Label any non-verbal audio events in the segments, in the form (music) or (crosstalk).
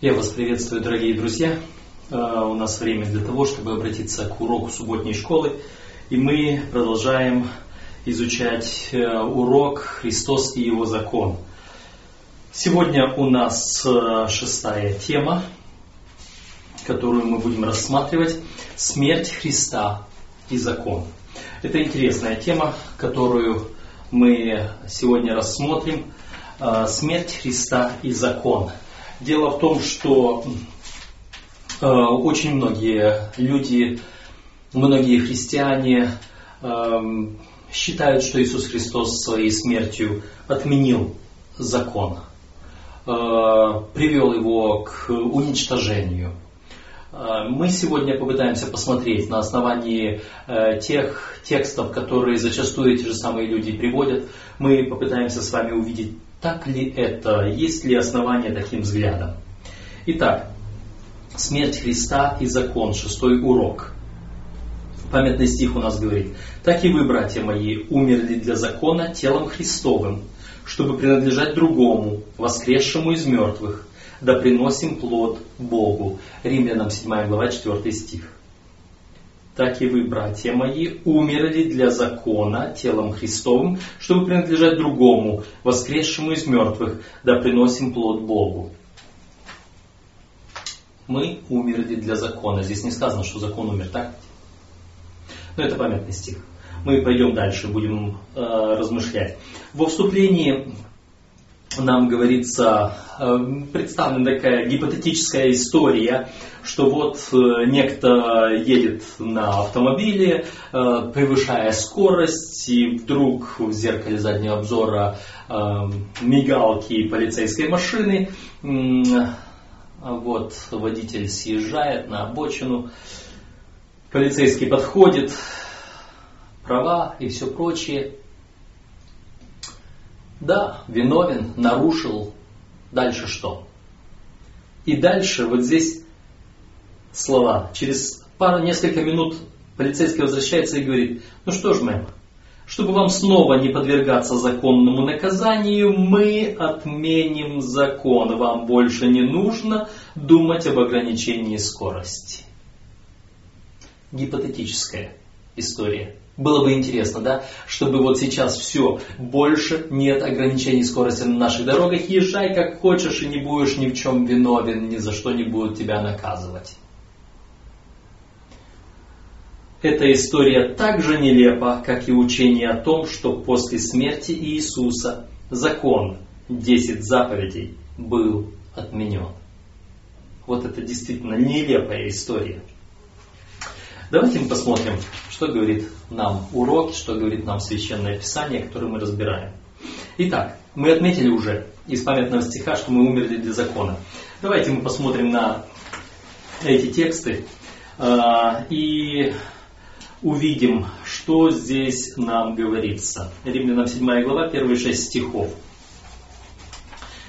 Я вас приветствую, дорогие друзья. А, у нас время для того, чтобы обратиться к уроку субботней школы. И мы продолжаем изучать э, урок «Христос и его закон». Сегодня у нас э, шестая тема, которую мы будем рассматривать – «Смерть Христа и закон». Это интересная тема, которую мы сегодня рассмотрим. Э, «Смерть Христа и закон». Дело в том, что э, очень многие люди, многие христиане э, считают, что Иисус Христос своей смертью отменил закон, э, привел его к уничтожению. Э, мы сегодня попытаемся посмотреть на основании э, тех текстов, которые зачастую эти же самые люди приводят, мы попытаемся с вами увидеть так ли это? Есть ли основания таким взглядам? Итак, смерть Христа и закон, шестой урок. Памятный стих у нас говорит, «Так и вы, братья мои, умерли для закона телом Христовым, чтобы принадлежать другому, воскресшему из мертвых, да приносим плод Богу». Римлянам 7 глава 4 стих так и вы, братья мои, умерли для закона телом Христовым, чтобы принадлежать другому, воскресшему из мертвых, да приносим плод Богу. Мы умерли для закона. Здесь не сказано, что закон умер, так? Но это памятный стих. Мы пойдем дальше, будем э, размышлять. Во вступлении нам говорится, э, представлена такая гипотетическая история, что вот э, некто едет на автомобиле, э, превышая скорость, и вдруг в зеркале заднего обзора мигалки полицейской машины, вот водитель съезжает на обочину, полицейский подходит, права и все прочее, да, виновен, нарушил. Дальше что? И дальше вот здесь слова. Через пару, несколько минут полицейский возвращается и говорит, ну что ж, мэм, чтобы вам снова не подвергаться законному наказанию, мы отменим закон. Вам больше не нужно думать об ограничении скорости. Гипотетическая история. Было бы интересно, да, чтобы вот сейчас все, больше нет ограничений скорости на наших дорогах, езжай как хочешь и не будешь ни в чем виновен, ни за что не будут тебя наказывать. Эта история так же нелепа, как и учение о том, что после смерти Иисуса закон 10 заповедей был отменен. Вот это действительно нелепая история. Давайте мы посмотрим, что говорит нам урок, что говорит нам Священное Писание, которое мы разбираем. Итак, мы отметили уже из памятного стиха, что мы умерли для закона. Давайте мы посмотрим на эти тексты э, и увидим, что здесь нам говорится. Римлянам 7 глава, первые 6 стихов.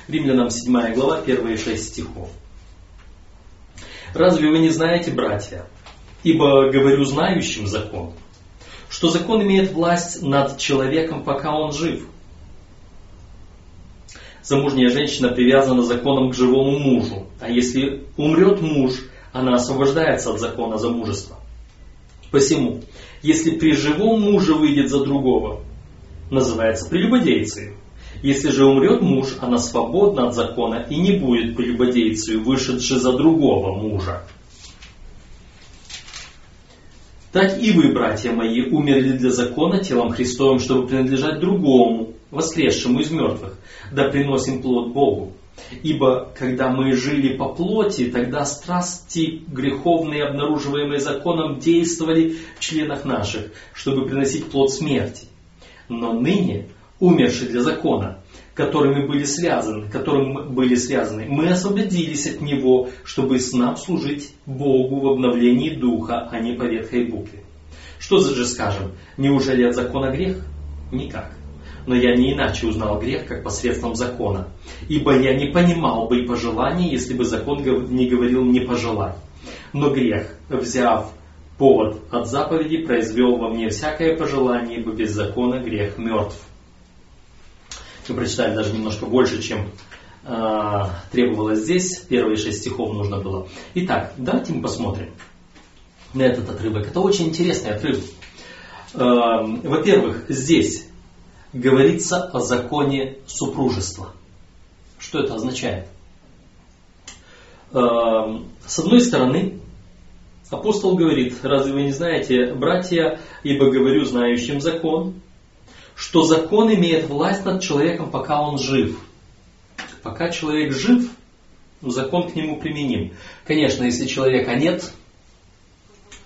Римлянам 7 глава, первые 6 стихов. Разве вы не знаете, братья, Ибо говорю знающим закон, что закон имеет власть над человеком, пока он жив. Замужняя женщина привязана законом к живому мужу, а если умрет муж, она освобождается от закона замужества. Посему, если при живом муже выйдет за другого, называется прелюбодейцей. Если же умрет муж, она свободна от закона и не будет прелюбодейцей, вышедшей за другого мужа. Так и вы, братья мои, умерли для закона телом Христовым, чтобы принадлежать другому, воскресшему из мертвых, да приносим плод Богу. Ибо когда мы жили по плоти, тогда страсти греховные, обнаруживаемые законом, действовали в членах наших, чтобы приносить плод смерти. Но ныне, умерший для закона, которыми были связаны, которым были связаны, мы освободились от него, чтобы с нам служить Богу в обновлении духа, а не по ветхой букве. Что же скажем, неужели от закона грех? Никак. Но я не иначе узнал грех, как посредством закона. Ибо я не понимал бы и пожеланий, если бы закон не говорил «не пожелай». Но грех, взяв повод от заповеди, произвел во мне всякое пожелание, ибо без закона грех мертв мы прочитали даже немножко больше, чем э, требовалось здесь, первые шесть стихов нужно было. Итак, давайте мы посмотрим на этот отрывок. Это очень интересный отрывок. Э, во-первых, здесь говорится о законе супружества. Что это означает? Э, с одной стороны, апостол говорит, разве вы не знаете, братья, ибо говорю знающим закон, что закон имеет власть над человеком, пока он жив. Пока человек жив, закон к нему применим. Конечно, если человека нет,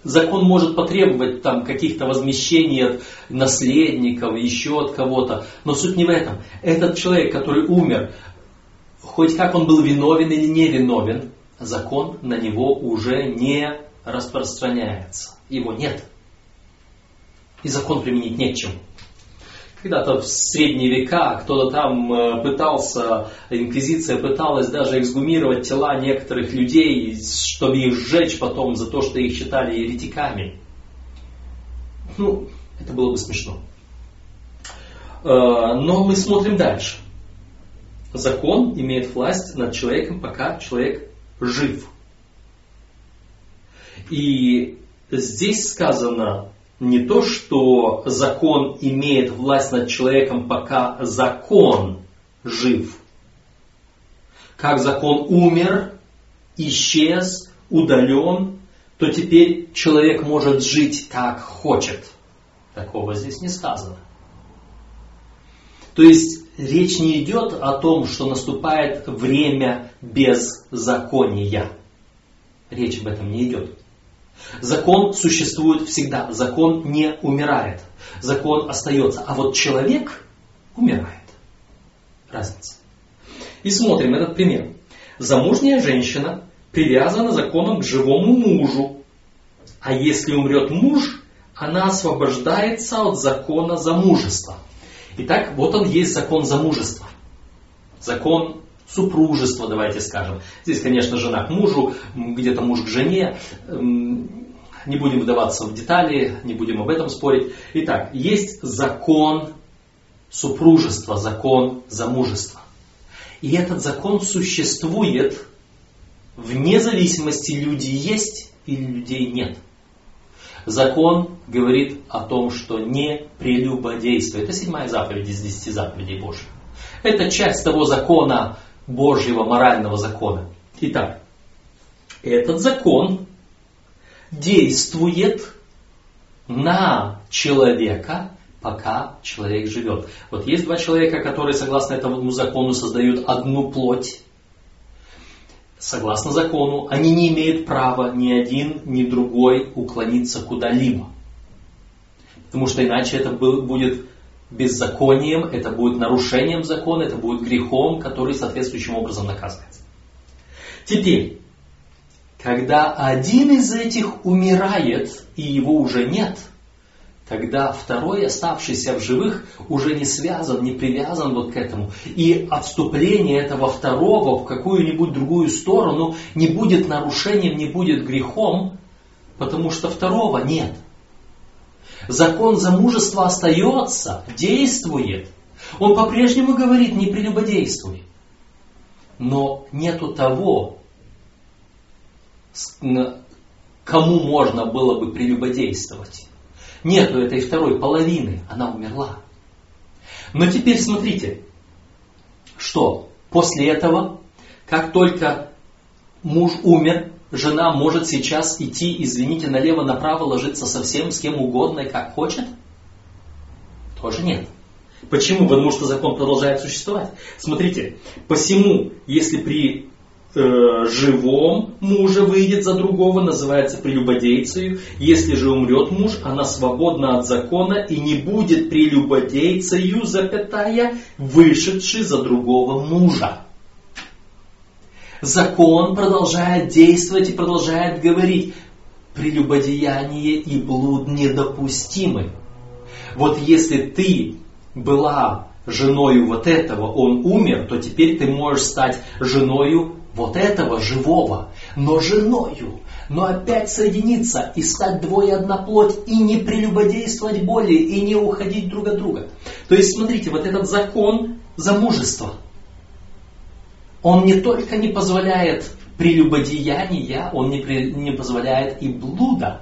закон может потребовать там каких-то возмещений от наследников, еще от кого-то. Но суть не в этом. Этот человек, который умер, хоть как он был виновен или не виновен, закон на него уже не распространяется. Его нет. И закон применить не к когда-то в средние века кто-то там э, пытался, инквизиция пыталась даже эксгумировать тела некоторых людей, чтобы их сжечь потом за то, что их считали еретиками. Ну, это было бы смешно. Э, но мы смотрим дальше. Закон имеет власть над человеком, пока человек жив. И здесь сказано, не то, что закон имеет власть над человеком, пока закон жив. Как закон умер, исчез, удален, то теперь человек может жить как хочет. Такого здесь не сказано. То есть речь не идет о том, что наступает время беззакония. Речь об этом не идет. Закон существует всегда, закон не умирает, закон остается, а вот человек умирает. Разница. И смотрим этот пример. Замужняя женщина привязана законом к живому мужу, а если умрет муж, она освобождается от закона замужества. Итак, вот он есть закон замужества. Закон супружество, давайте скажем. Здесь, конечно, жена к мужу, где-то муж к жене. Не будем вдаваться в детали, не будем об этом спорить. Итак, есть закон супружества, закон замужества. И этот закон существует вне зависимости, люди есть или людей нет. Закон говорит о том, что не прелюбодействие. Это седьмая заповедь из десяти заповедей Божьих. Это часть того закона, Божьего морального закона. Итак, этот закон действует на человека, пока человек живет. Вот есть два человека, которые, согласно этому закону, создают одну плоть. Согласно закону, они не имеют права ни один, ни другой уклониться куда-либо. Потому что иначе это будет беззаконием, это будет нарушением закона, это будет грехом, который соответствующим образом наказывается. Теперь, когда один из этих умирает, и его уже нет, тогда второй, оставшийся в живых, уже не связан, не привязан вот к этому. И отступление этого второго в какую-нибудь другую сторону не будет нарушением, не будет грехом, потому что второго нет. Закон замужества остается, действует. Он по-прежнему говорит, не прелюбодействуй. Но нету того, кому можно было бы прелюбодействовать. Нету этой второй половины, она умерла. Но теперь смотрите, что после этого, как только муж умер, жена может сейчас идти, извините, налево-направо ложиться совсем с кем угодно и как хочет? Тоже нет. Почему? Потому что закон продолжает существовать. Смотрите, посему, если при э, живом муже выйдет за другого, называется прелюбодейцею. Если же умрет муж, она свободна от закона и не будет прелюбодейцею, запятая, вышедший за другого мужа закон продолжает действовать и продолжает говорить, прелюбодеяние и блуд недопустимы. Вот если ты была женою вот этого, он умер, то теперь ты можешь стать женою вот этого живого, но женою, но опять соединиться и стать двое одна плоть и не прелюбодействовать более, и не уходить друг от друга. То есть, смотрите, вот этот закон замужества – Он не только не позволяет прелюбодеяния, он не, при, не позволяет и блуда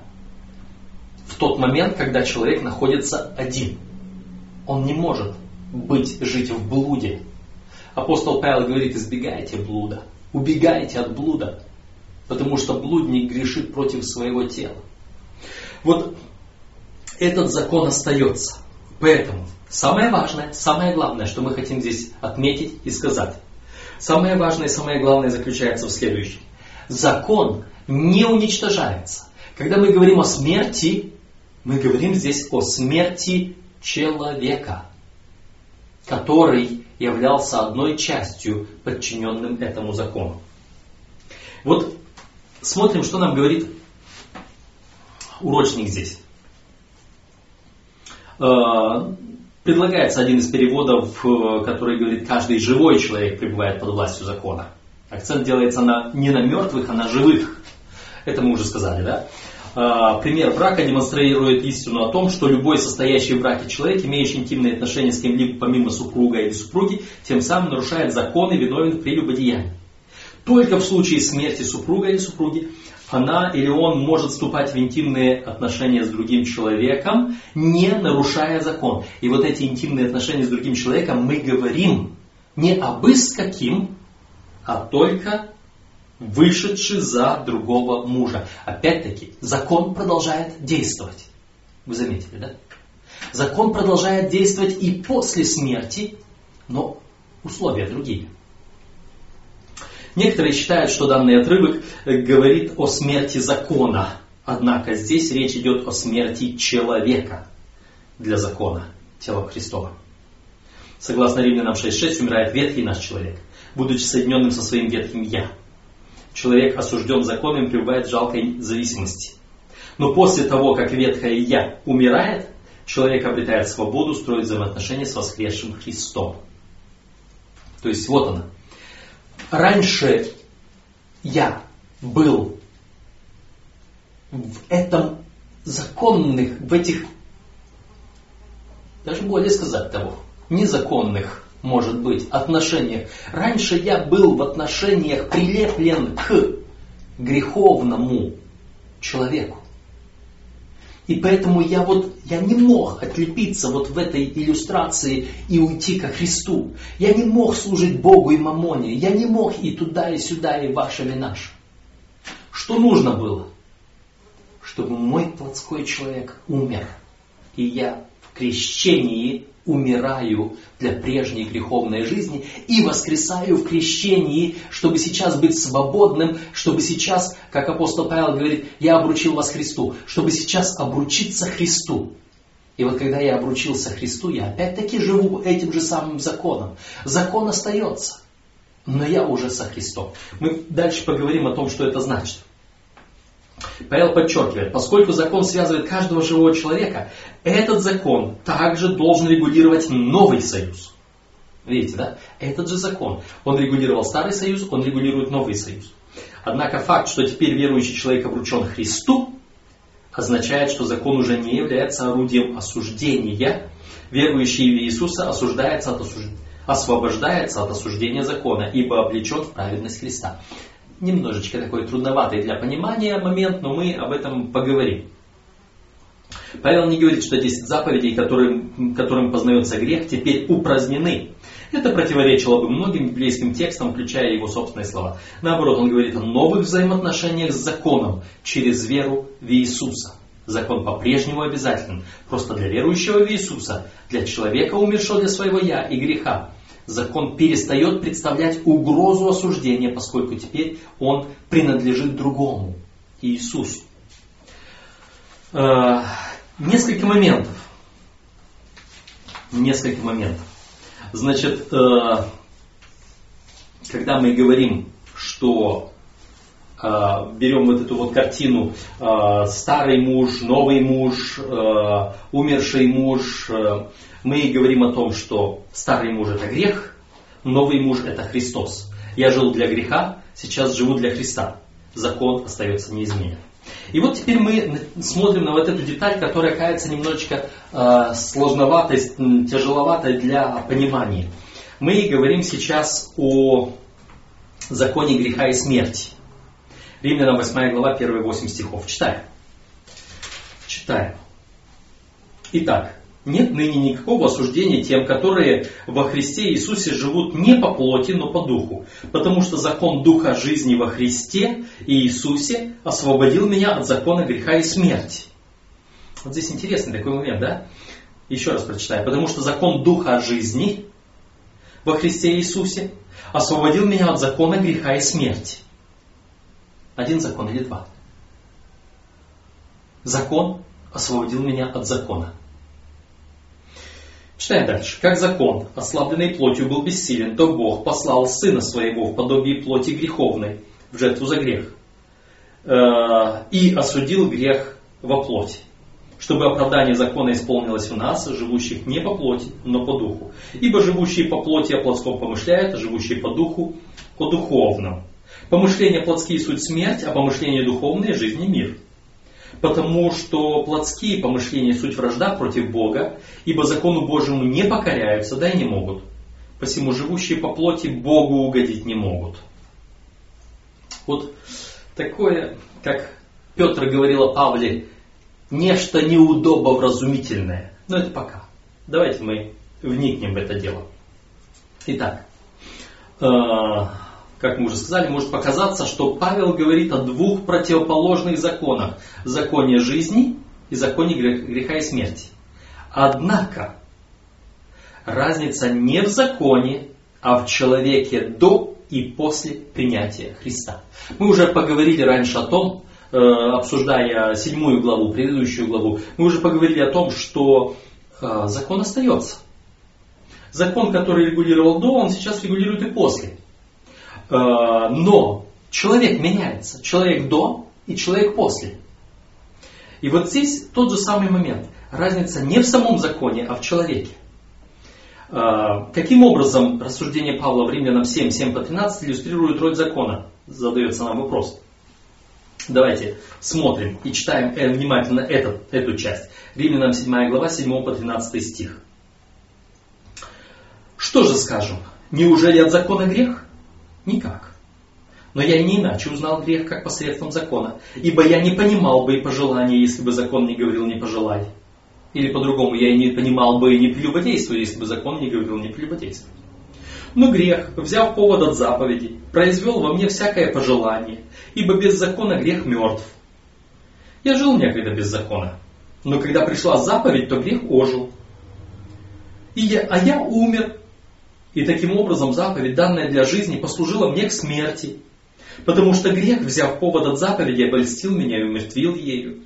в тот момент, когда человек находится один. Он не может быть, жить в блуде. Апостол Павел говорит, избегайте блуда, убегайте от блуда, потому что блудник грешит против своего тела. Вот этот закон остается. Поэтому самое важное, самое главное, что мы хотим здесь отметить и сказать, самое важное и самое главное заключается в следующем. Закон не уничтожается. Когда мы говорим о смерти, мы говорим здесь о смерти человека, который являлся одной частью, подчиненным этому закону. Вот смотрим, что нам говорит урочник здесь. Предлагается один из переводов, э, который говорит, каждый живой человек пребывает под властью закона. Акцент делается на, не на мертвых, а на живых. Это мы уже сказали, да? Э, пример брака демонстрирует истину о том, что любой состоящий в браке человек, имеющий интимные отношения с кем-либо помимо супруга или супруги, тем самым нарушает законы, виновен в прелюбодеянии. Только в случае смерти супруга или супруги она или он может вступать в интимные отношения с другим человеком, не нарушая закон. И вот эти интимные отношения с другим человеком мы говорим не абы с каким, а только вышедший за другого мужа. Опять-таки, закон продолжает действовать. Вы заметили, да? Закон продолжает действовать и после смерти, но условия другие. Некоторые считают, что данный отрывок э, говорит о смерти закона. Однако здесь речь идет о смерти человека для закона, тела Христова. Согласно Римлянам 6.6, умирает ветхий наш человек, будучи соединенным со своим ветхим «я». Человек, осужден законом, пребывает в жалкой зависимости. Но после того, как ветхое «я» умирает, человек обретает свободу, строит взаимоотношения с воскресшим Христом. То есть вот она, раньше я был в этом законных, в этих, даже более сказать того, незаконных, может быть, отношениях. Раньше я был в отношениях прилеплен к греховному человеку. И поэтому я вот, я не мог отлепиться вот в этой иллюстрации и уйти ко Христу. Я не мог служить Богу и Мамоне. Я не мог и туда, и сюда, и вашим, и нашим. Что нужно было? Чтобы мой плотской человек умер. И я крещении умираю для прежней греховной жизни и воскресаю в крещении, чтобы сейчас быть свободным, чтобы сейчас, как апостол Павел говорит, я обручил вас Христу, чтобы сейчас обручиться Христу. И вот когда я обручился Христу, я опять-таки живу этим же самым законом. Закон остается, но я уже со Христом. Мы дальше поговорим о том, что это значит. Павел подчеркивает, поскольку закон связывает каждого живого человека, этот закон также должен регулировать новый союз. Видите, да? Этот же закон. Он регулировал старый союз, он регулирует новый союз. Однако факт, что теперь верующий человек обручен Христу, означает, что закон уже не является орудием осуждения. Верующий в Иисуса осуждается от осуждения освобождается от осуждения закона, ибо облечен в праведность Христа немножечко такой трудноватый для понимания момент, но мы об этом поговорим. Павел не говорит, что 10 заповедей, которым, которым познается грех, теперь упразднены. Это противоречило бы многим библейским текстам, включая его собственные слова. Наоборот, он говорит о новых взаимоотношениях с законом через веру в Иисуса. Закон по-прежнему обязателен. Просто для верующего в Иисуса, для человека, умершего для своего «я» и греха, закон перестает представлять угрозу осуждения, поскольку теперь он принадлежит другому, Иисусу. Э, несколько моментов. Несколько моментов. Значит, э, когда мы говорим, что берем вот эту вот картину старый муж, новый муж, умерший муж, мы говорим о том, что старый муж это грех, новый муж это Христос. Я жил для греха, сейчас живу для Христа. Закон остается неизменен. И вот теперь мы смотрим на вот эту деталь, которая кажется немножечко сложноватой, тяжеловатой для понимания. Мы говорим сейчас о законе греха и смерти. Римлянам 8 глава, первые 8 стихов. Читаем. Читаем. Итак, нет ныне никакого осуждения тем, которые во Христе Иисусе живут не по плоти, но по духу. Потому что закон духа жизни во Христе и Иисусе освободил меня от закона греха и смерти. Вот здесь интересный такой момент, да? Еще раз прочитаю. Потому что закон духа жизни во Христе Иисусе освободил меня от закона греха и смерти. Один закон или два? Закон освободил меня от закона. Читаем дальше. Как закон, ослабленный плотью, был бессилен, то Бог послал Сына Своего в подобие плоти греховной, в жертву за грех, э, и осудил грех во плоти, чтобы оправдание закона исполнилось в нас, живущих не по плоти, но по духу. Ибо живущие по плоти о плотском помышляют, а живущие по духу о духовном. Помышления плотские суть смерть, а помышления духовные жизнь и мир потому что плотские помышления суть вражда против Бога, ибо закону Божьему не покоряются, да и не могут. Посему живущие по плоти Богу угодить не могут. Вот такое, как Петр говорил о Павле, нечто неудобовразумительное. Но это пока. Давайте мы вникнем в это дело. Итак, э, как мы уже сказали, может показаться, что Павел говорит о двух противоположных законах. Законе жизни и законе греха и смерти. Однако, разница не в законе, а в человеке до и после принятия Христа. Мы уже поговорили раньше о том, э, обсуждая седьмую главу, предыдущую главу, мы уже поговорили о том, что э, закон остается. Закон, который регулировал до, он сейчас регулирует и после. Э, но человек меняется. Человек до и человек после. И вот здесь тот же самый момент. Разница не в самом законе, а в человеке. Э, каким образом рассуждение Павла в Римлянам 7, 7 по 13 иллюстрирует роль закона? Задается нам вопрос. Давайте смотрим и читаем э, внимательно этот, эту часть. Римлянам 7 глава, 7 по 13 стих. Что же скажем? Неужели от закона грех? Никак. Но я и не иначе узнал грех, как посредством закона. Ибо я не понимал бы и пожелания, если бы закон не говорил «не пожелай». Или по-другому, я и не понимал бы и не прелюбодействую, если бы закон не говорил «не прелюбодействуй». Но грех, взяв повод от заповеди, произвел во мне всякое пожелание, ибо без закона грех мертв. Я жил некогда без закона, но когда пришла заповедь, то грех ожил. И я, а я умер, и таким образом заповедь, данная для жизни, послужила мне к смерти. Потому что грех, взяв повод от заповеди, обольстил меня и умертвил ею.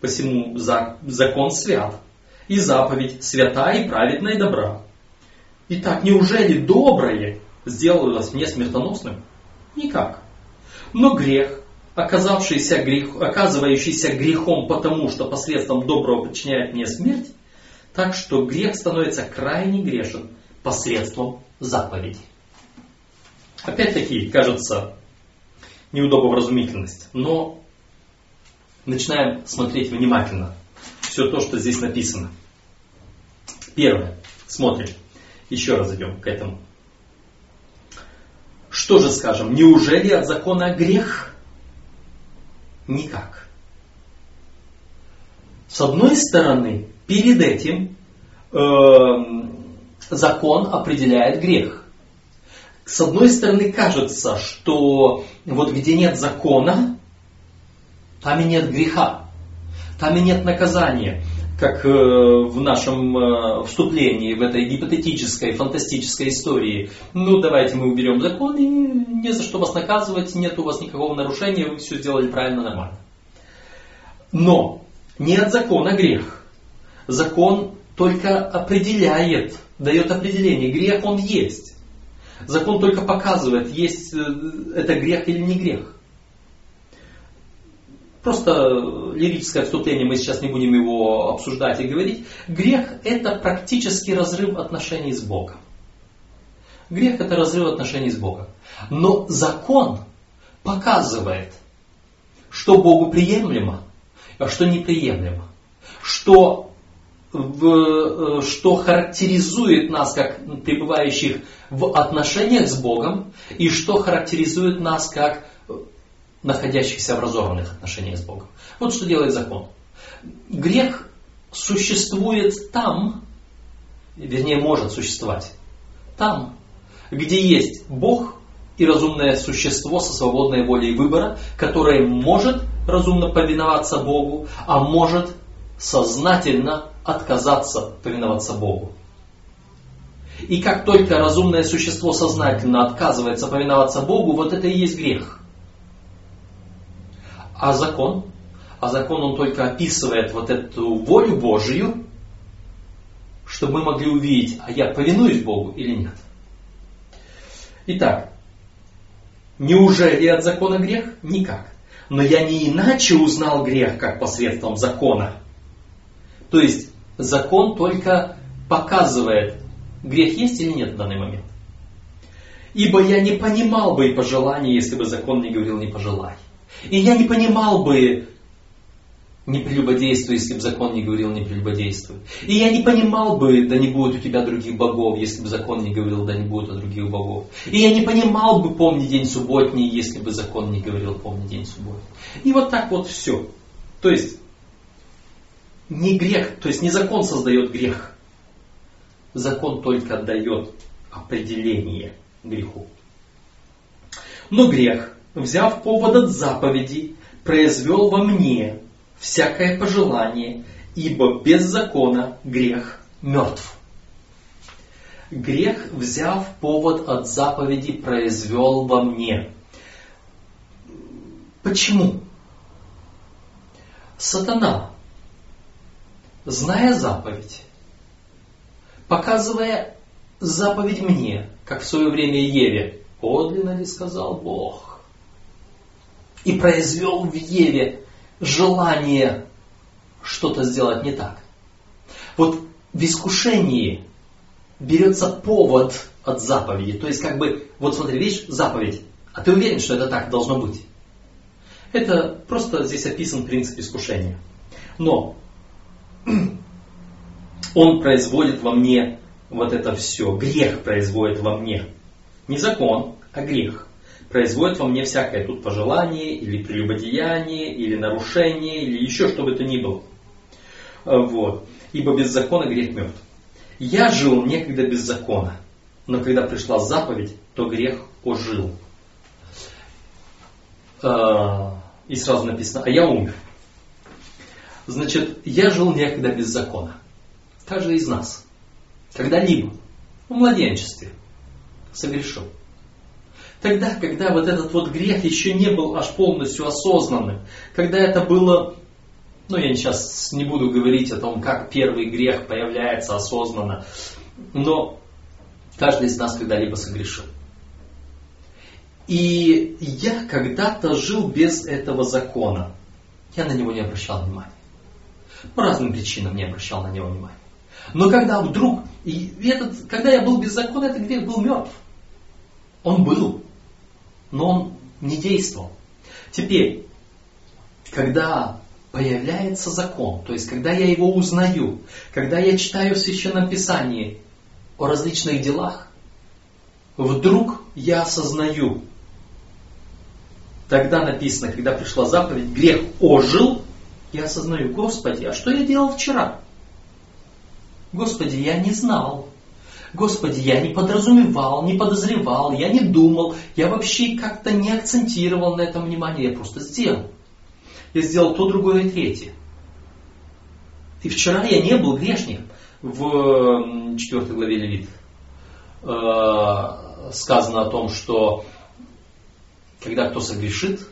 Посему закон свят, и заповедь свята и праведна и добра. Итак, неужели доброе сделалось мне смертоносным? Никак. Но грех, оказавшийся грех, оказывающийся грехом потому, что посредством доброго подчиняет мне смерть, так что грех становится крайне грешен посредством заповеди. Опять-таки, кажется, неудобовразумительность, но начинаем смотреть внимательно все то, что здесь написано. Первое. Смотрим. Еще раз идем к этому. Что же скажем? Неужели от закона грех? Никак. С одной стороны, перед этим э, закон определяет грех. С одной стороны, кажется, что вот где нет закона, там и нет греха, там и нет наказания, как э, в нашем э, вступлении в этой гипотетической, фантастической истории. Ну, давайте мы уберем закон, и не за что вас наказывать, нет у вас никакого нарушения, вы все сделали правильно, нормально. Но нет закона грех. Закон только определяет дает определение. Грех он есть. Закон только показывает, есть э, это грех или не грех. Просто лирическое отступление, мы сейчас не будем его обсуждать и говорить. Грех это практически разрыв отношений с Богом. Грех это разрыв отношений с Богом. Но закон показывает, что Богу приемлемо, а что неприемлемо. Что в, э, что характеризует нас как пребывающих в отношениях с Богом и что характеризует нас как находящихся в разорванных отношениях с Богом. Вот что делает закон. Грех существует там, вернее может существовать, там, где есть Бог и разумное существо со свободной волей выбора, которое может разумно повиноваться Богу, а может сознательно отказаться повиноваться Богу. И как только разумное существо сознательно отказывается повиноваться Богу, вот это и есть грех. А закон? А закон он только описывает вот эту волю Божию, чтобы мы могли увидеть, а я повинуюсь Богу или нет. Итак, неужели от закона грех? Никак. Но я не иначе узнал грех, как посредством закона. То есть закон только показывает, грех есть или нет в данный момент. Ибо я не понимал бы и пожелания, если бы закон не говорил не пожелай. И я не понимал бы не прелюбодействуй, если бы закон не говорил не прелюбодействуй. И я не понимал бы, да не будет у тебя других богов, если бы закон не говорил, да не будет у других богов. И я не понимал бы, помни день субботний, если бы закон не говорил, помни день субботний. И вот так вот все. То есть, не грех, то есть не закон создает грех. Закон только дает определение греху. Но грех, взяв повод от заповеди, произвел во мне всякое пожелание, ибо без закона грех мертв. Грех, взяв повод от заповеди, произвел во мне. Почему? Сатана, зная заповедь, показывая заповедь мне, как в свое время Еве, подлинно ли сказал Бог, и произвел в Еве желание что-то сделать не так. Вот в искушении берется повод от заповеди. То есть как бы, вот смотри, видишь, заповедь, а ты уверен, что это так должно быть. Это просто здесь описан принцип искушения. Но (clears throat) он производит во мне вот это все. Грех производит во мне. Не закон, а грех производит во мне всякое тут пожелание, или прелюбодеяние, или нарушение, или еще что бы то ни было. А, вот. Ибо без закона грех мертв. Я жил некогда без закона, но когда пришла заповедь, то грех ожил. А, и сразу написано, а я умер. Значит, я жил некогда без закона. Каждый из нас. Когда-либо, в младенчестве, согрешил. Тогда, когда вот этот вот грех еще не был аж полностью осознанным, когда это было, ну я сейчас не буду говорить о том, как первый грех появляется осознанно, но каждый из нас когда-либо согрешил. И я когда-то жил без этого закона. Я на него не обращал внимания. По разным причинам не обращал на него внимания. Но когда вдруг, и этот, когда я был без закона, этот грех был мертв. Он был но он не действовал. Теперь, когда появляется закон, то есть когда я его узнаю, когда я читаю в Священном Писании о различных делах, вдруг я осознаю, тогда написано, когда пришла заповедь, грех ожил, я осознаю, Господи, а что я делал вчера? Господи, я не знал. Господи, я не подразумевал, не подозревал, я не думал, я вообще как-то не акцентировал на этом внимание, я просто сделал. Я сделал то, другое и третье. И вчера я не был грешником. В 4 главе Левит э, сказано о том, что когда кто согрешит,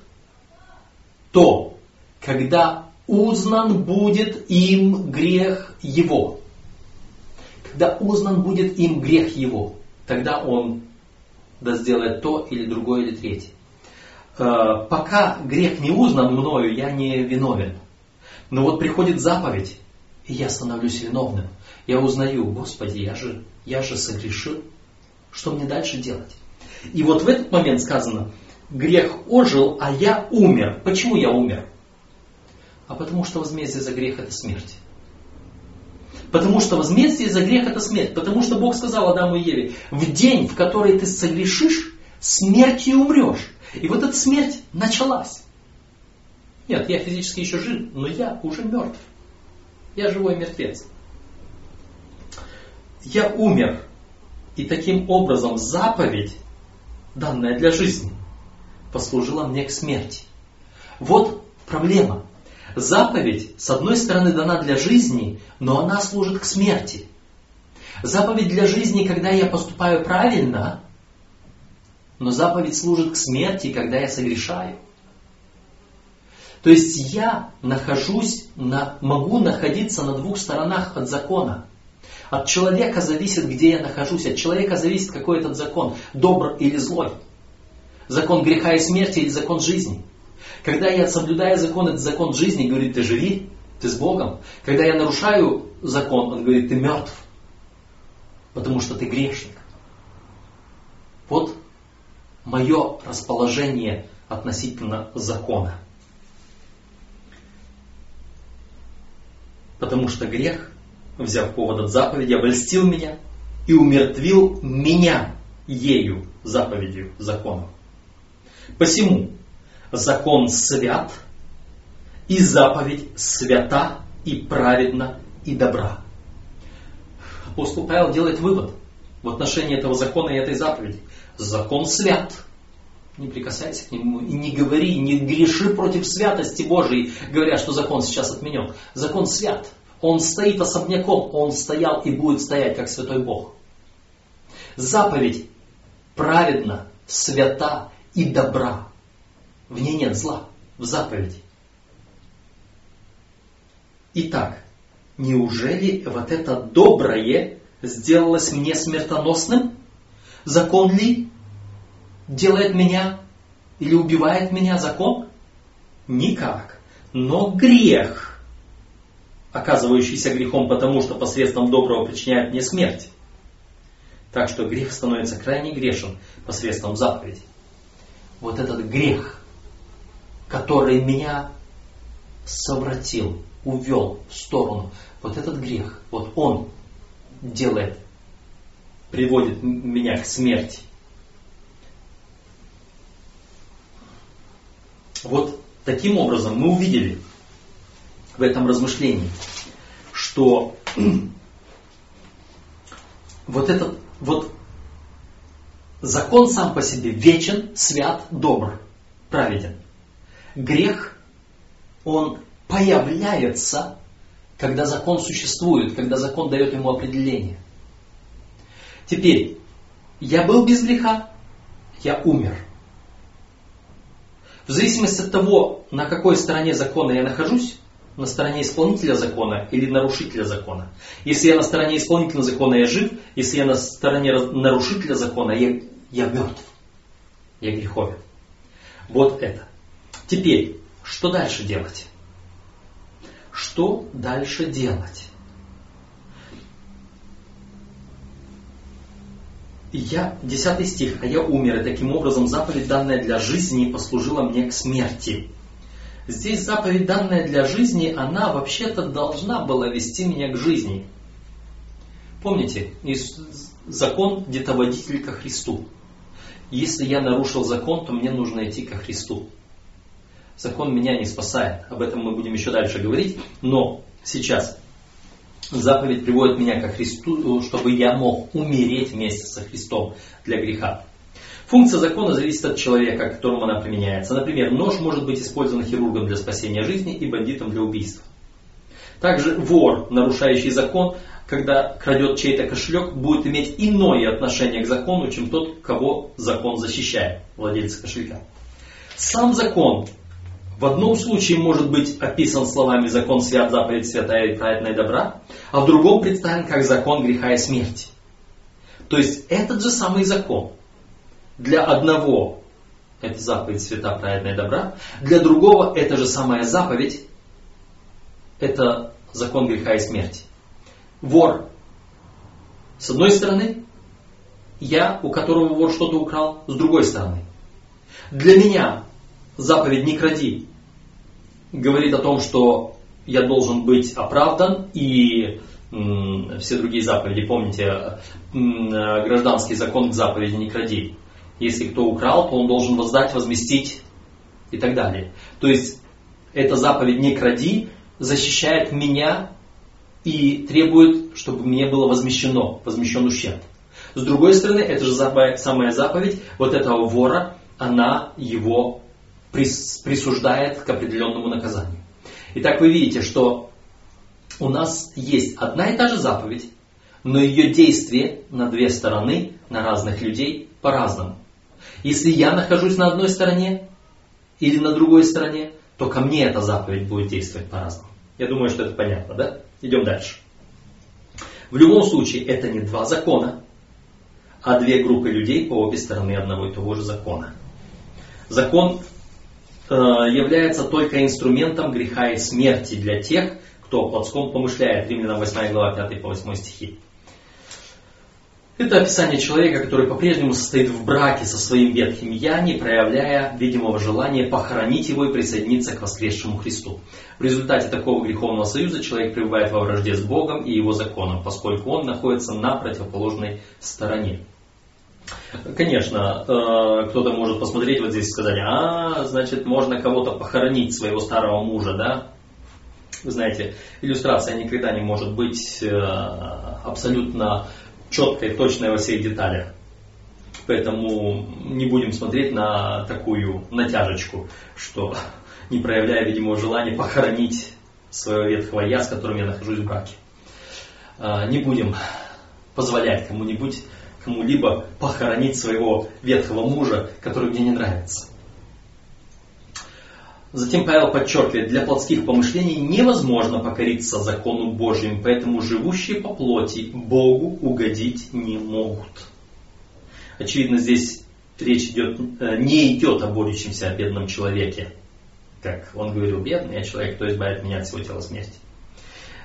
то когда узнан будет им грех его когда узнан будет им грех его, тогда он да сделает то или другое или третье. Э, пока грех не узнан мною, я не виновен. Но вот приходит заповедь, и я становлюсь виновным. Я узнаю, Господи, я же, я же согрешил. Что мне дальше делать? И вот в этот момент сказано, грех ожил, а я умер. Почему я умер? А потому что возмездие за грех это смерть. Потому что возмездие за грех это смерть. Потому что Бог сказал Адаму и Еве, в день, в который ты согрешишь, смертью умрешь. И вот эта смерть началась. Нет, я физически еще жив, но я уже мертв. Я живой мертвец. Я умер. И таким образом заповедь, данная для жизни, послужила мне к смерти. Вот проблема. Заповедь, с одной стороны, дана для жизни, но она служит к смерти. Заповедь для жизни, когда я поступаю правильно, но заповедь служит к смерти, когда я согрешаю. То есть я нахожусь, на, могу находиться на двух сторонах от закона. От человека зависит, где я нахожусь. От человека зависит, какой этот закон, добр или злой. Закон греха и смерти или закон жизни. Когда я соблюдаю закон, это закон жизни, говорит, ты живи, ты с Богом. Когда я нарушаю закон, он говорит, ты мертв, потому что ты грешник. Вот мое расположение относительно закона. Потому что грех, взяв повод от заповеди, обольстил меня и умертвил меня ею, заповедью, законом. Посему закон свят, и заповедь свята, и праведна, и добра. Апостол Павел делает вывод в отношении этого закона и этой заповеди. Закон свят. Не прикасайся к нему и не говори, не греши против святости Божией, говоря, что закон сейчас отменен. Закон свят. Он стоит особняком, он стоял и будет стоять, как святой Бог. Заповедь праведна, свята и добра. В ней нет зла, в заповеди. Итак, неужели вот это доброе сделалось мне смертоносным? Закон ли делает меня или убивает меня закон? Никак. Но грех, оказывающийся грехом потому, что посредством доброго причиняет мне смерть. Так что грех становится крайне грешен посредством заповеди. Вот этот грех, который меня совратил, увел в сторону, вот этот грех, вот он делает приводит меня к смерти. Вот таким образом мы увидели в этом размышлении, что (clears throat) вот этот вот закон сам по себе вечен, свят, добр, праведен. Грех, он появляется, когда закон существует, когда закон дает ему определение. Теперь, я был без греха, я умер. В зависимости от того, на какой стороне закона я нахожусь, на стороне исполнителя закона или нарушителя закона. Если я на стороне исполнителя закона, я жив. Если я на стороне нарушителя закона, я, я мертв. Я греховен. Вот это. Теперь, что дальше делать? Что дальше делать? я, 10 стих, а я умер, и таким образом заповедь, данная для жизни, послужила мне к смерти. Здесь заповедь, данная для жизни, она вообще-то должна была вести меня к жизни. Помните, закон где-то водитель ко Христу. Если я нарушил закон, то мне нужно идти ко Христу. Закон меня не спасает. Об этом мы будем еще дальше говорить. Но сейчас заповедь приводит меня ко Христу, чтобы я мог умереть вместе со Христом для греха. Функция закона зависит от человека, к которому она применяется. Например, нож может быть использован хирургом для спасения жизни и бандитом для убийства. Также вор, нарушающий закон, когда крадет чей-то кошелек, будет иметь иное отношение к закону, чем тот, кого закон защищает, владельца кошелька. Сам закон в одном случае может быть описан словами закон свят, заповедь святая и праведная добра, а в другом представлен как закон греха и смерти. То есть этот же самый закон для одного это заповедь свята, праведная добра, для другого это же самая заповедь это закон греха и смерти. Вор с одной стороны, я, у которого вор что-то украл, с другой стороны. Для меня заповедь «не кради» говорит о том, что я должен быть оправдан и все другие заповеди. Помните, гражданский закон к заповеди не кради. Если кто украл, то он должен воздать, возместить и так далее. То есть эта заповедь не кради защищает меня и требует, чтобы мне было возмещено, возмещен ущерб. С другой стороны, эта же самая заповедь вот этого вора, она его присуждает к определенному наказанию. Итак, вы видите, что у нас есть одна и та же заповедь, но ее действие на две стороны, на разных людей по-разному. Если я нахожусь на одной стороне или на другой стороне, то ко мне эта заповедь будет действовать по-разному. Я думаю, что это понятно, да? Идем дальше. В любом случае, это не два закона, а две группы людей по обе стороны одного и того же закона. Закон является только инструментом греха и смерти для тех, кто плотском помышляет. Римлянам 8 глава 5 по 8 стихи. Это описание человека, который по-прежнему состоит в браке со своим ветхим «я», не проявляя видимого желания похоронить его и присоединиться к воскресшему Христу. В результате такого греховного союза человек пребывает во вражде с Богом и его законом, поскольку он находится на противоположной стороне. Конечно, э, кто-то может посмотреть вот здесь и сказать, а, значит, можно кого-то похоронить, своего старого мужа, да? Вы знаете, иллюстрация никогда не может быть э, абсолютно четкой, точной во всех деталях. Поэтому не будем смотреть на такую натяжечку, что не проявляя видимого желания похоронить своего ветхого я, с которым я нахожусь в браке. А, не будем позволять кому-нибудь, кому-либо похоронить своего ветхого мужа, который мне не нравится. Затем Павел подчеркивает, для плотских помышлений невозможно покориться закону Божьим, поэтому живущие по плоти Богу угодить не могут. Очевидно, здесь речь идет, э, не идет о борющемся о бедном человеке. Как он говорил, бедный я человек, кто избавит меня от всего тела смерти.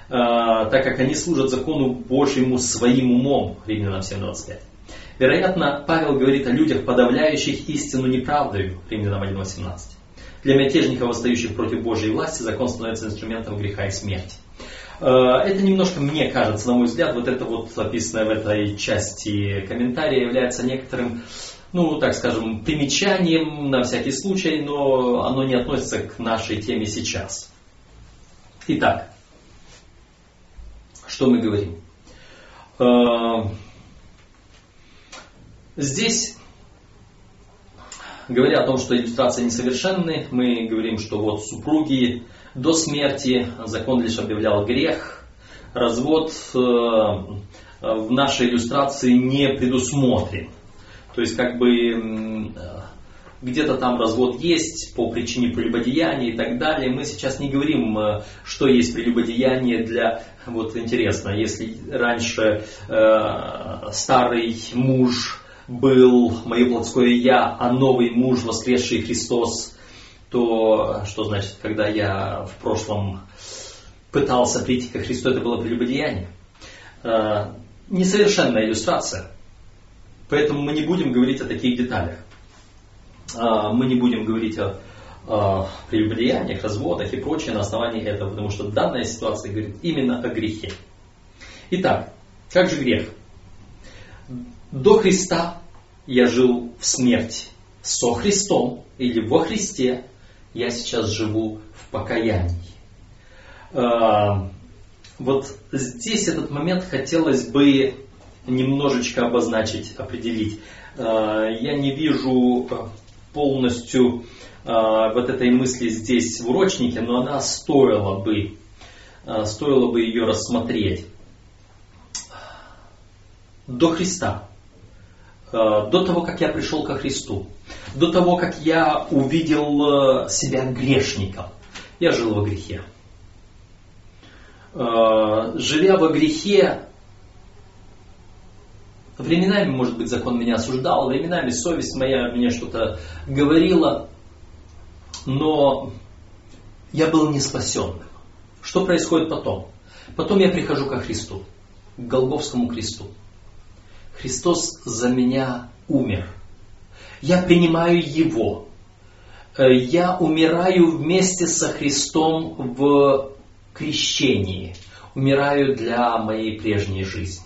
А, так как они служат закону Божьему своим умом, Римлянам 7.25. Вероятно, Павел говорит о людях, подавляющих истину неправдою, Римлянам 1.18. Для мятежников, восстающих против Божьей власти, закон становится инструментом греха и смерти. Э, это немножко, мне кажется, на мой взгляд, вот это вот описанное в этой части комментария является некоторым, ну, так скажем, примечанием на всякий случай, но оно не относится к нашей теме сейчас. Итак, что мы говорим? Здесь Говоря о том, что иллюстрации несовершенны, мы говорим, что вот супруги до смерти закон лишь объявлял грех, развод э, в нашей иллюстрации не предусмотрен. То есть как бы э, где-то там развод есть по причине прелюбодеяния и так далее. Мы сейчас не говорим, э, что есть прелюбодеяние для... Вот интересно, если раньше э, старый муж был мое плотское я, а новый муж, воскресший Христос, то что значит, когда я в прошлом пытался прийти ко Христу, это было прелюбодеяние. Э, несовершенная иллюстрация. Поэтому мы не будем говорить о таких деталях. Э, мы не будем говорить о прелюбодеяниях, разводах и прочее на основании этого, потому что данная ситуация говорит именно о грехе. Итак, как же грех? До Христа я жил в смерти. Со Христом или во Христе я сейчас живу в покаянии. А, вот здесь этот момент хотелось бы немножечко обозначить, определить. А, я не вижу полностью а, вот этой мысли здесь в урочнике, но она стоила бы, стоило бы ее рассмотреть. До Христа до того, как я пришел ко Христу, до того, как я увидел э, себя грешником, я жил во грехе. Э, живя во грехе, временами, может быть, закон меня осуждал, временами совесть моя мне что-то говорила, но я был не спасенным. Что происходит потом? Потом я прихожу ко Христу, к Голговскому кресту. Христос за меня умер. Я принимаю Его. Э, я умираю вместе со Христом в крещении. умираю для моей прежней жизни.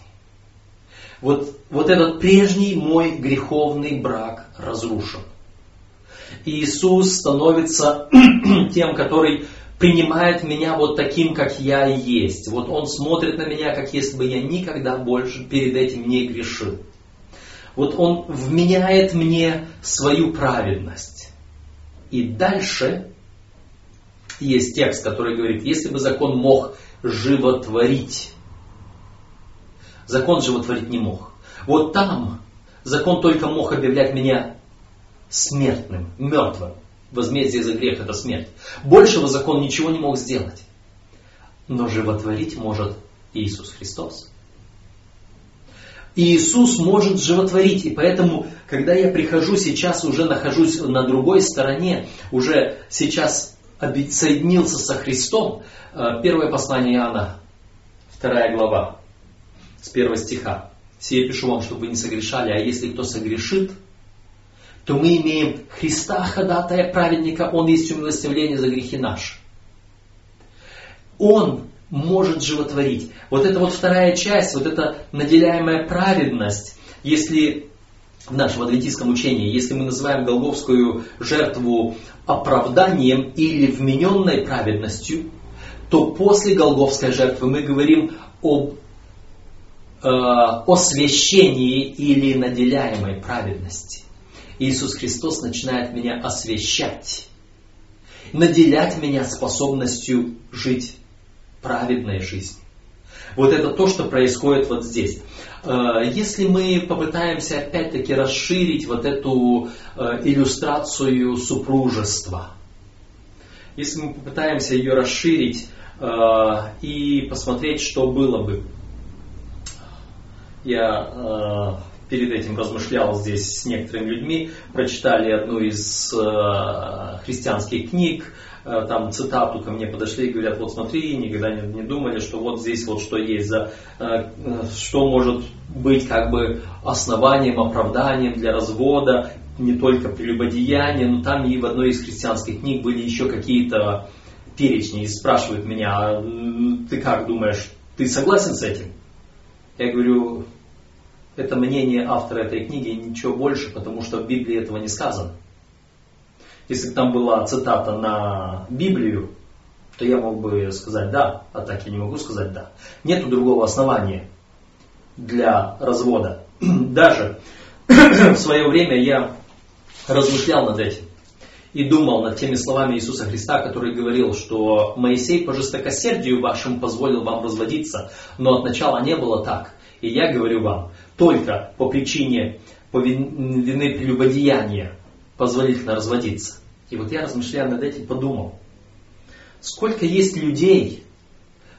Вот, вот этот прежний мой греховный брак разрушен. И Иисус становится (clears throat) тем, который принимает меня вот таким, как я есть. Вот Он смотрит на меня, как если бы я никогда больше перед этим не грешил. Вот Он вменяет мне свою праведность. И дальше есть текст, который говорит, если бы закон мог животворить, закон животворить не мог. Вот там закон только мог объявлять меня смертным, мертвым. Возмездие за грех это смерть. Большего закон ничего не мог сделать. Но животворить может Иисус Христос. Иисус может животворить. И поэтому, когда я прихожу сейчас, уже нахожусь на другой стороне, уже сейчас соединился со Христом, э, первое послание Иоанна, вторая глава, с первого стиха. Сие пишу вам, чтобы вы не согрешали, а если кто согрешит, то мы имеем Христа, ходатая праведника, Он есть умилостивление за грехи наши. Он может животворить. Вот это вот вторая часть, вот эта наделяемая праведность, если в нашем адвентистском учении, если мы называем Голговскую жертву оправданием или вмененной праведностью, то после Голговской жертвы мы говорим об э, освящении или наделяемой праведности. Иисус Христос начинает меня освящать, наделять меня способностью жить праведной жизнью. Вот это то, что происходит вот здесь. Э, если мы попытаемся опять-таки расширить вот эту э, иллюстрацию супружества, если мы попытаемся ее расширить э, и посмотреть, что было бы, я перед этим размышлял здесь с некоторыми людьми, прочитали одну из христианских книг, Э, там цитату ко мне подошли и говорят, вот смотри, никогда не, не думали, что вот здесь вот что есть за, э, э, что может быть как бы основанием, оправданием для развода, не только прелюбодеяние, но там и в одной из христианских книг были еще какие-то перечни и спрашивают меня, ты как думаешь, ты согласен с этим? Я говорю, это мнение автора этой книги, ничего больше, потому что в Библии этого не сказано. Если бы там была цитата на Библию, то я мог бы сказать да, а так я не могу сказать да. Нету другого основания для развода. (clears throat) Даже (clears throat) в свое время я размышлял над этим и думал над теми словами Иисуса Христа, который говорил, что Моисей по жестокосердию вашим позволил вам разводиться, но от начала не было так. И я говорю вам, только по причине по вины прелюбодеяния позволительно разводиться. И вот я, размышляя над этим, подумал, сколько есть людей,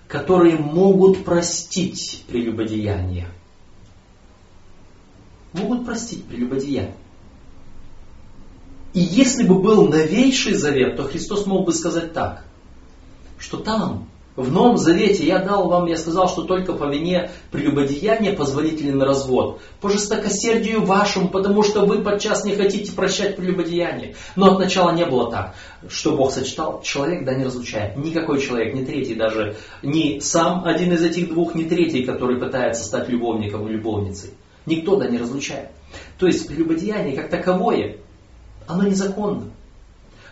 которые могут простить прелюбодеяние. Могут простить прелюбодеяние. И если бы был новейший завет, то Христос мог бы сказать так, что там в Новом Завете я дал вам, я сказал, что только по вине прелюбодеяния позволителен развод. По жестокосердию вашему, потому что вы подчас не хотите прощать прелюбодеяние. Но от начала не было так. Что Бог сочетал, человек да не разлучает. Никакой человек, ни третий даже, ни сам один из этих двух, ни третий, который пытается стать любовником и любовницей. Никто да не разлучает. То есть прелюбодеяние как таковое, оно незаконно.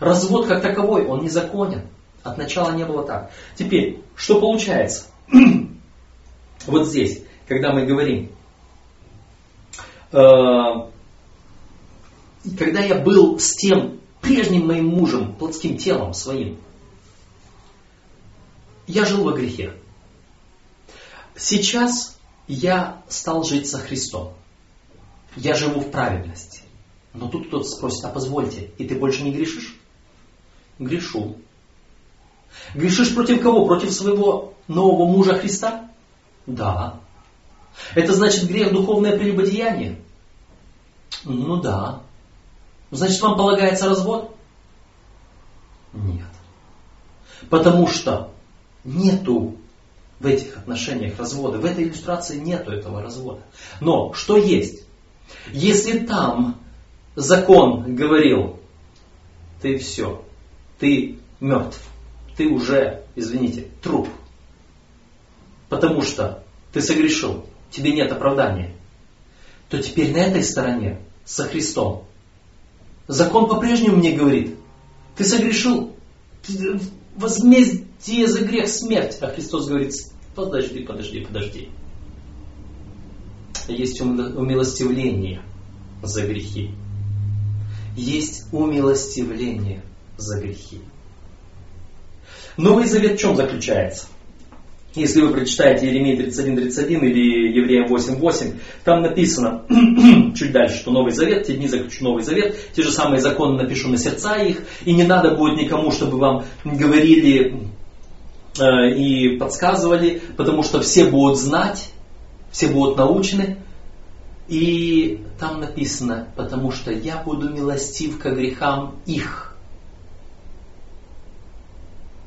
Развод как таковой, он незаконен. От начала не было так. Теперь, что получается? (clears throat) вот здесь, когда мы говорим, э, когда я был с тем прежним моим мужем, плотским телом своим, я жил во грехе. Сейчас я стал жить со Христом. Я живу в праведности. Но тут кто-то спросит, а позвольте, и ты больше не грешишь? Грешу. Грешишь против кого? Против своего нового мужа Христа? Да. Это значит грех духовное прелюбодеяние? Ну да. Значит, вам полагается развод? Нет. Потому что нету в этих отношениях развода. В этой иллюстрации нету этого развода. Но что есть? Если там закон говорил, ты все, ты мертв, ты уже, извините, труп. потому что ты согрешил, тебе нет оправдания, то теперь на этой стороне, со Христом, закон по-прежнему мне говорит, ты согрешил, возмездие за грех смерть. А Христос говорит, подожди, подожди, подожди. Есть умилостивление за грехи. Есть умилостивление за грехи. Новый Завет в чем заключается? Если вы прочитаете Еремей 31.31 или Евреям 8.8, там написано (clears throat) чуть дальше, что Новый Завет, те дни заключу Новый Завет, те же самые законы напишу на сердца их, и не надо будет никому, чтобы вам говорили э, и подсказывали, потому что все будут знать, все будут научены. И там написано, потому что я буду милостив к грехам их.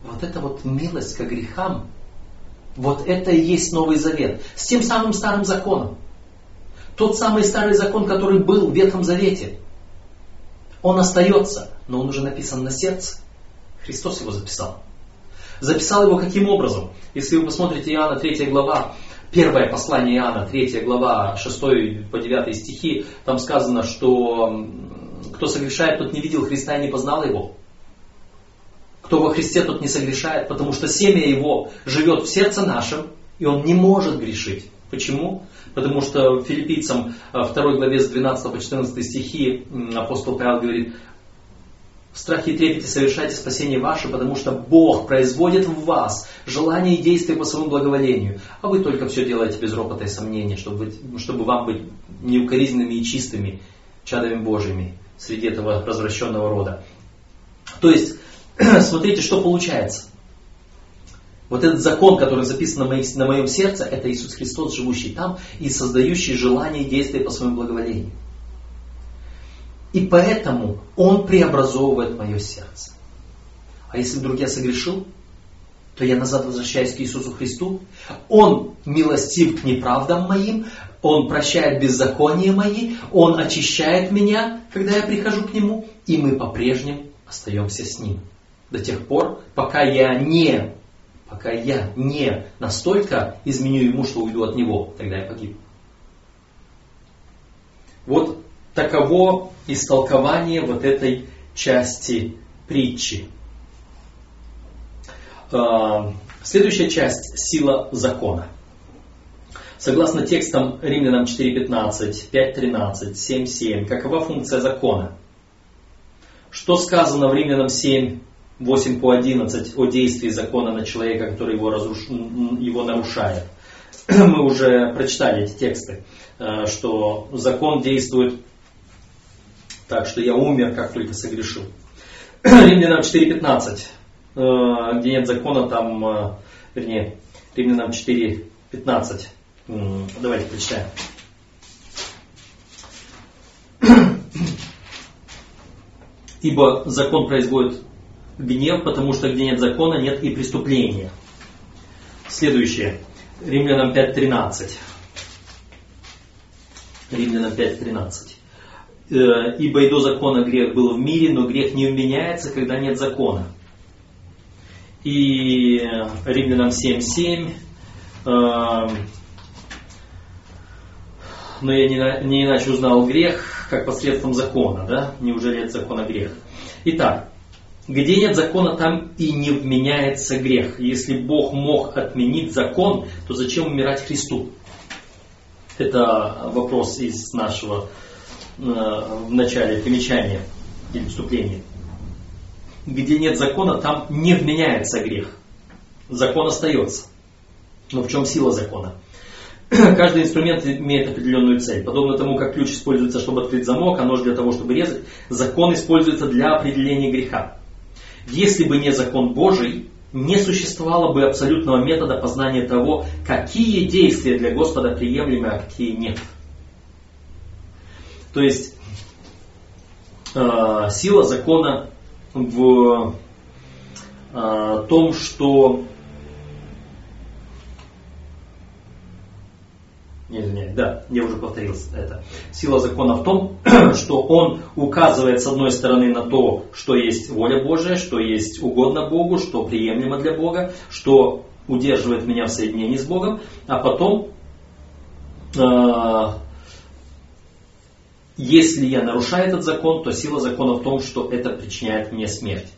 Вот это вот милость к грехам, вот это и есть Новый Завет. С тем самым старым законом. Тот самый старый закон, который был в Ветхом Завете. Он остается, но он уже написан на сердце. Христос его записал. Записал его каким образом? Если вы посмотрите Иоанна 3 глава, первое послание Иоанна, 3 глава, 6 по 9 стихи, там сказано, что кто согрешает, тот не видел Христа и не познал его. Кто во Христе, тот не согрешает, потому что семя его живет в сердце нашем, и он не может грешить. Почему? Потому что филиппийцам 2 э, главе с 12 по 14 стихи апостол Павел говорит, в страхе и трепете совершайте спасение ваше, потому что Бог производит в вас желание и действия по своему благоволению, а вы только все делаете без ропота и сомнения, чтобы, чтобы вам быть неукоризненными и чистыми чадами Божьими среди этого развращенного рода. То есть, (clears throat) смотрите, что получается. Вот этот закон, который записан на, моем сердце, это Иисус Христос, живущий там и создающий желание и действия по своему благоволению. И поэтому Он преобразовывает мое сердце. А если вдруг я согрешил, то я назад возвращаюсь к Иисусу Христу. Он милостив к неправдам моим, Он прощает беззакония мои, Он очищает меня, когда я прихожу к Нему, и мы по-прежнему остаемся с Ним до тех пор, пока я не, пока я не настолько изменю ему, что уйду от него, тогда я погиб. Вот таково истолкование вот этой части притчи. А, следующая часть – сила закона. Согласно текстам Римлянам 4.15, 5.13, 7.7, какова функция закона? Что сказано в Римлянам 7, 8 по 11 о действии закона на человека, который его, разруш... его нарушает. (clears throat) Мы уже прочитали эти тексты, э, что закон действует так, что я умер, как только согрешил. (clears throat) Римлянам 4.15, э, где нет закона, там, э, вернее, Римлянам 4.15. Давайте прочитаем. (clears throat) Ибо закон производит гнев, потому что где нет закона, нет и преступления. Следующее. Римлянам 5.13. Римлянам 5.13. Э, Ибо и до закона грех был в мире, но грех не уменяется, когда нет закона. И Римлянам 7.7. Э, но я не, иначе узнал грех, как посредством закона, да? Неужели это закона грех? Итак, где нет закона, там и не вменяется грех. Если Бог мог отменить закон, то зачем умирать Христу? Это вопрос из нашего э, в начале примечания или вступления. Где нет закона, там не вменяется грех. Закон остается. Но в чем сила закона? (clears throat) Каждый инструмент имеет определенную цель. Подобно тому, как ключ используется, чтобы открыть замок, а нож для того, чтобы резать, закон используется для определения греха. Если бы не закон Божий, не существовало бы абсолютного метода познания того, какие действия для Господа приемлемы, а какие нет. То есть э, сила закона в э, том, что Не, извиняюсь, да, я уже повторил это. Сила закона в том, (clears throat) что он указывает с одной стороны на то, что есть воля Божия, что есть угодно Богу, что приемлемо для Бога, что удерживает меня в соединении с Богом, а потом, э, если я нарушаю этот закон, то сила закона в том, что это причиняет мне смерть.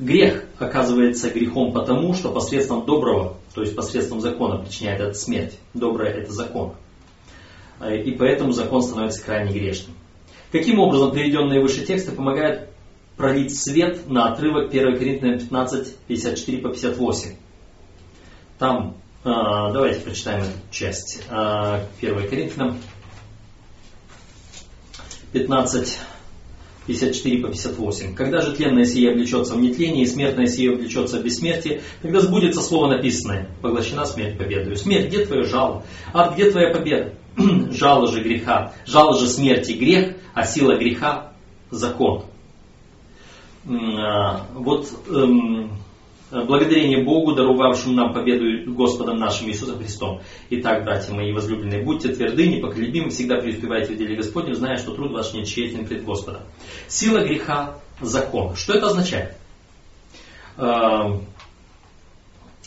Грех оказывается грехом потому, что посредством доброго, то есть посредством закона причиняет этот смерть. Доброе это закон. Э, и поэтому закон становится крайне грешным. Каким образом приведенные выше тексты помогают пролить свет на отрывок 1 Коринфянам 15, 54 по 58? Там, э, давайте прочитаем эту часть. 1 э, Коринфянам 15, 54 по 58. Когда же тленное сие облечется в нетление, и смертное сие облечется в бессмертие, тогда сбудется слово написанное. Поглощена смерть победою. Смерть, где твое жало? Ад, где твоя победа? (clears throat) жало же греха. Жало же смерти грех, а сила греха закон. А, вот эм, благодарение Богу, даровавшему нам победу Господом нашим Иисусом Христом. Итак, братья мои возлюбленные, будьте тверды, непоколебимы, всегда преуспевайте в деле Господнем, зная, что труд ваш не тщетен пред Господом. Сила греха – закон. Что это означает? Эм,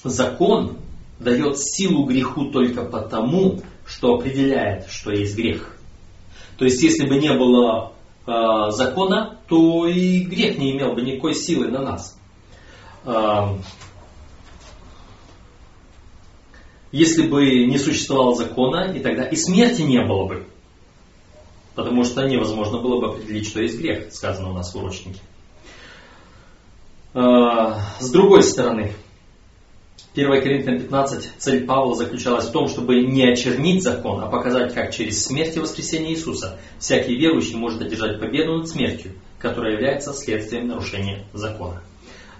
закон дает силу греху только потому, что определяет, что есть грех. То есть, если бы не было э, закона, то и грех не имел бы никакой силы на нас. Если бы не существовало закона, и тогда и смерти не было бы. Потому что невозможно было бы определить, что есть грех, сказано у нас в урочнике. Э, с другой стороны, 1 Коринфянам 15 цель Павла заключалась в том, чтобы не очернить закон, а показать, как через смерть и воскресение Иисуса всякий верующий может одержать победу над смертью, которая является следствием нарушения закона.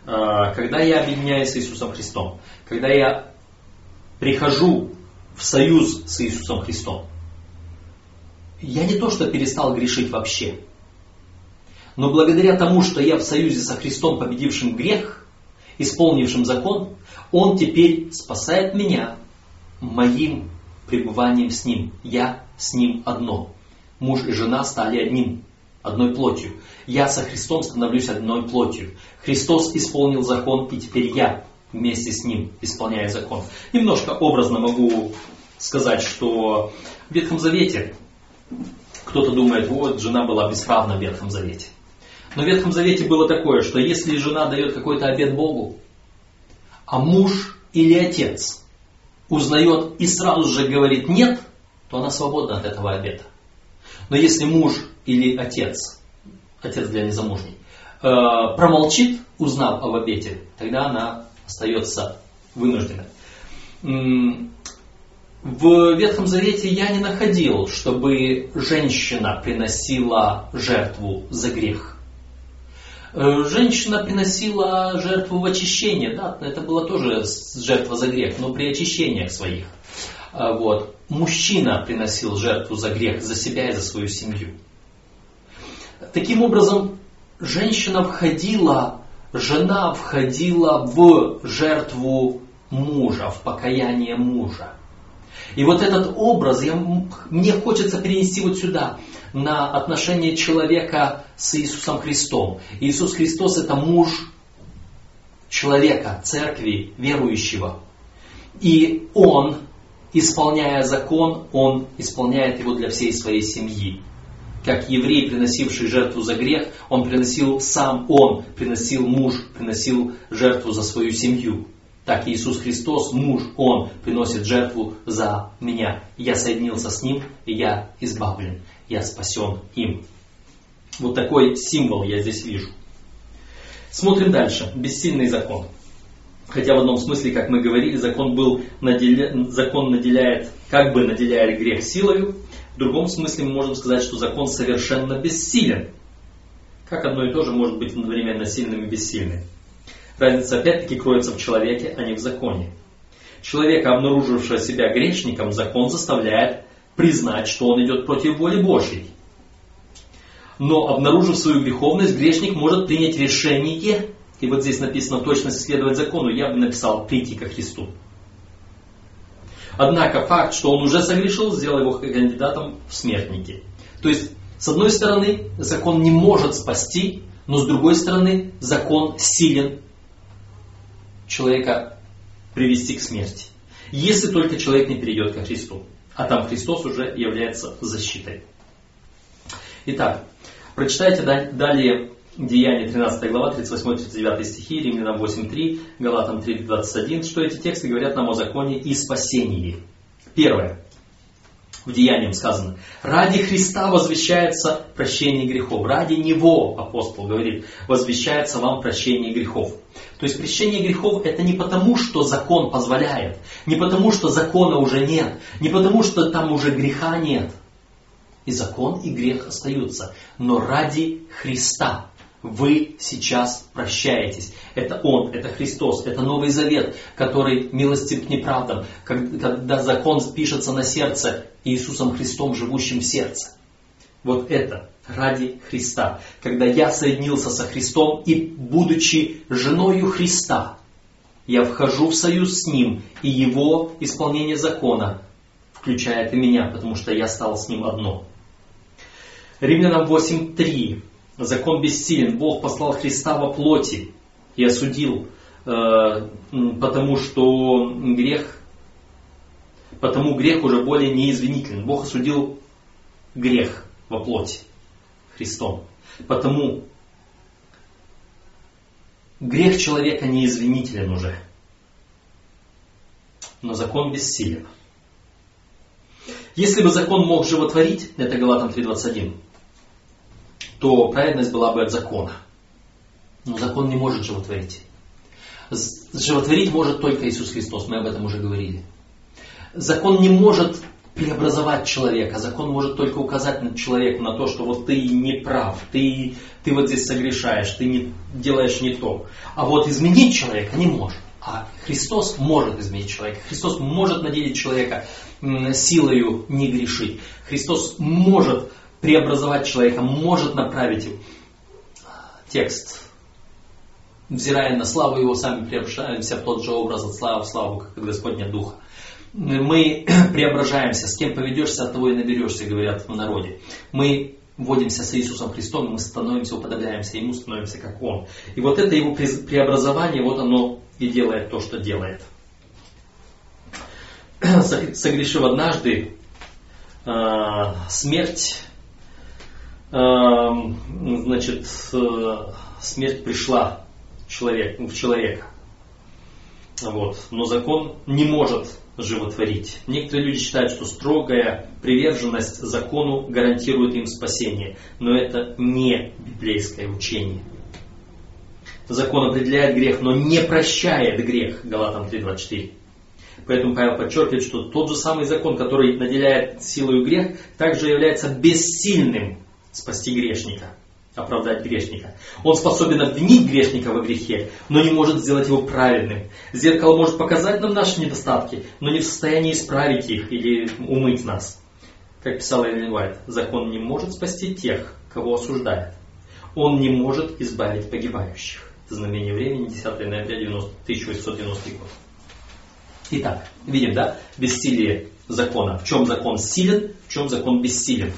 А, когда я объединяюсь с Иисусом Христом, когда я прихожу в союз с Иисусом Христом, я не то что перестал грешить вообще, но благодаря тому, что я в союзе со Христом, победившим грех, исполнившим закон, он теперь спасает меня моим пребыванием с Ним. Я с Ним одно. Муж и жена стали одним, одной плотью. Я со Христом становлюсь одной плотью. Христос исполнил закон, и теперь я вместе с Ним исполняю закон. Немножко образно могу сказать, что в Ветхом Завете кто-то думает, вот жена была бесправна в Ветхом Завете. Но в Ветхом Завете было такое, что если жена дает какой-то обед Богу, а муж или отец узнает и сразу же говорит нет, то она свободна от этого обета. Но если муж или отец, отец для незамужней, э, промолчит, узнав об обете, тогда она остается вынужденной. В Ветхом Завете я не находил, чтобы женщина приносила жертву за грех. Э, женщина приносила жертву в очищение, да, это была тоже жертва за грех, но при очищениях своих. А, вот. Мужчина приносил жертву за грех, за себя и за свою семью. Таким образом, женщина входила, жена входила в жертву мужа, в покаяние мужа. И вот этот образ я, мне хочется перенести вот сюда, на отношение человека с Иисусом Христом. Иисус Христос это муж человека, церкви, верующего. И Он, исполняя закон, Он исполняет его для всей своей семьи. Как еврей, приносивший жертву за грех, он приносил сам он, приносил муж, приносил жертву за свою семью. Так Иисус Христос, муж, Он приносит жертву за меня. Я соединился с Ним, и я избавлен, я спасен им. Вот такой символ я здесь вижу. Смотрим дальше. Бессильный закон. Хотя в одном смысле, как мы говорили, закон, был наделя... закон наделяет, как бы наделяет грех силою. В другом смысле мы можем сказать, что закон совершенно бессилен. Как одно и то же может быть одновременно сильным и бессильным. Разница опять-таки кроется в человеке, а не в законе. Человека, обнаружившего себя грешником, закон заставляет признать, что он идет против воли Божьей. Но обнаружив свою греховность, грешник может принять решение, и вот здесь написано точно следовать закону, я бы написал прийти ко Христу. Однако факт, что он уже согрешил, сделал его кандидатом в смертники. То есть, с одной стороны, закон не может спасти, но с другой стороны, закон силен человека привести к смерти. Если только человек не перейдет ко Христу. А там Христос уже является защитой. Итак, прочитайте далее Деяния 13 глава, 38-39 стихи, Римлянам 8.3, Галатам 3.21, что эти тексты говорят нам о законе и спасении. Первое. В Деяниям сказано, ради Христа возвещается прощение грехов. Ради Него, апостол говорит, возвещается вам прощение грехов. То есть прощение грехов это не потому, что закон позволяет, не потому, что закона уже нет, не потому, что там уже греха нет. И закон, и грех остаются. Но ради Христа вы сейчас прощаетесь. Это Он, это Христос, это Новый Завет, который милостив к неправдам, когда закон пишется на сердце Иисусом Христом, живущим в сердце. Вот это ради Христа. Когда я соединился со Христом и, будучи женою Христа, я вхожу в союз с Ним, и Его исполнение закона включает и меня, потому что я стал с Ним одно. Римлянам 8.3 закон бессилен. Бог послал Христа во плоти и осудил, э, потому что грех, потому грех уже более неизвинителен. Бог осудил грех во плоти Христом. Потому грех человека неизвинителен уже. Но закон бессилен. Если бы закон мог животворить, это Галатам 3.21, то праведность была бы от закона. Но закон не может животворить. Животворить может только Иисус Христос, мы об этом уже говорили. Закон не может преобразовать человека. Закон может только указать на человека на то, что вот ты не прав, ты, ты вот здесь согрешаешь, ты не, делаешь не то. А вот изменить человека не может. А Христос может изменить человека. Христос может наделить человека силою не грешить. Христос может преобразовать человека, может направить. Текст. Взирая на славу его, сами преображаемся в тот же образ от славы в славу, как от Господня Духа. Мы (clears throat) преображаемся, с кем поведешься, от того и наберешься, говорят в народе. Мы вводимся с Иисусом Христом, мы становимся, уподобляемся Ему, становимся как Он. И вот это Его преобразование, вот оно и делает то, что делает. (clears throat) Согрешив однажды, а, смерть значит, э, смерть пришла в человека. Вот. Но закон не может животворить. Некоторые люди считают, что строгая приверженность закону гарантирует им спасение. Но это не библейское учение. Закон определяет грех, но не прощает грех. Галатам 3.24. Поэтому Павел подчеркивает, что тот же самый закон, который наделяет силой грех, также является бессильным спасти грешника, оправдать грешника. Он способен обвинить грешника во грехе, но не может сделать его праведным. Зеркало может показать нам наши недостатки, но не в состоянии исправить их или умыть нас. Как писал Эллен Уайт, закон не может спасти тех, кого осуждает. Он не может избавить погибающих. Знамение времени, 10 ноября 90, 1890 год. Итак, видим, да, бессилие закона. В чем закон силен, в чем закон бессилен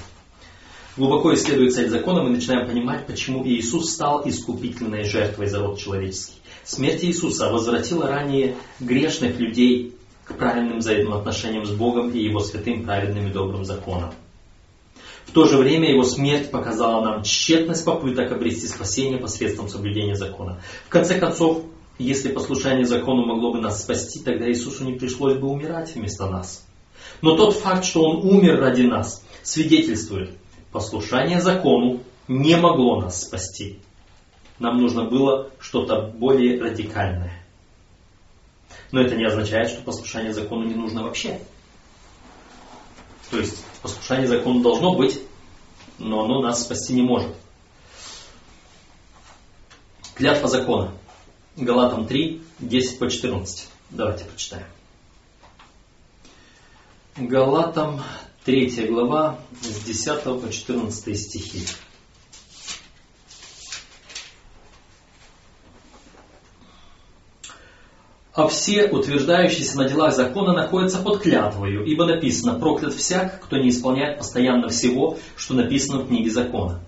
глубоко исследуя цель закона, мы начинаем понимать, почему Иисус стал искупительной жертвой за род человеческий. Смерть Иисуса возвратила ранее грешных людей к правильным взаимоотношениям с Богом и Его святым, праведным и добрым законом. В то же время Его смерть показала нам тщетность попыток обрести спасение посредством соблюдения закона. В конце концов, если послушание закону могло бы нас спасти, тогда Иисусу не пришлось бы умирать вместо нас. Но тот факт, что Он умер ради нас, свидетельствует, Послушание закону не могло нас спасти. Нам нужно было что-то более радикальное. Но это не означает, что послушание закону не нужно вообще. То есть послушание закону должно быть, но оно нас спасти не может. Клятва закона. Галатам 3, 10 по 14. Давайте прочитаем. Галатам 3 глава с 10 по 14 стихи. А все, утверждающиеся на делах закона, находятся под клятвою, ибо написано, проклят всяк, кто не исполняет постоянно всего, что написано в книге закона.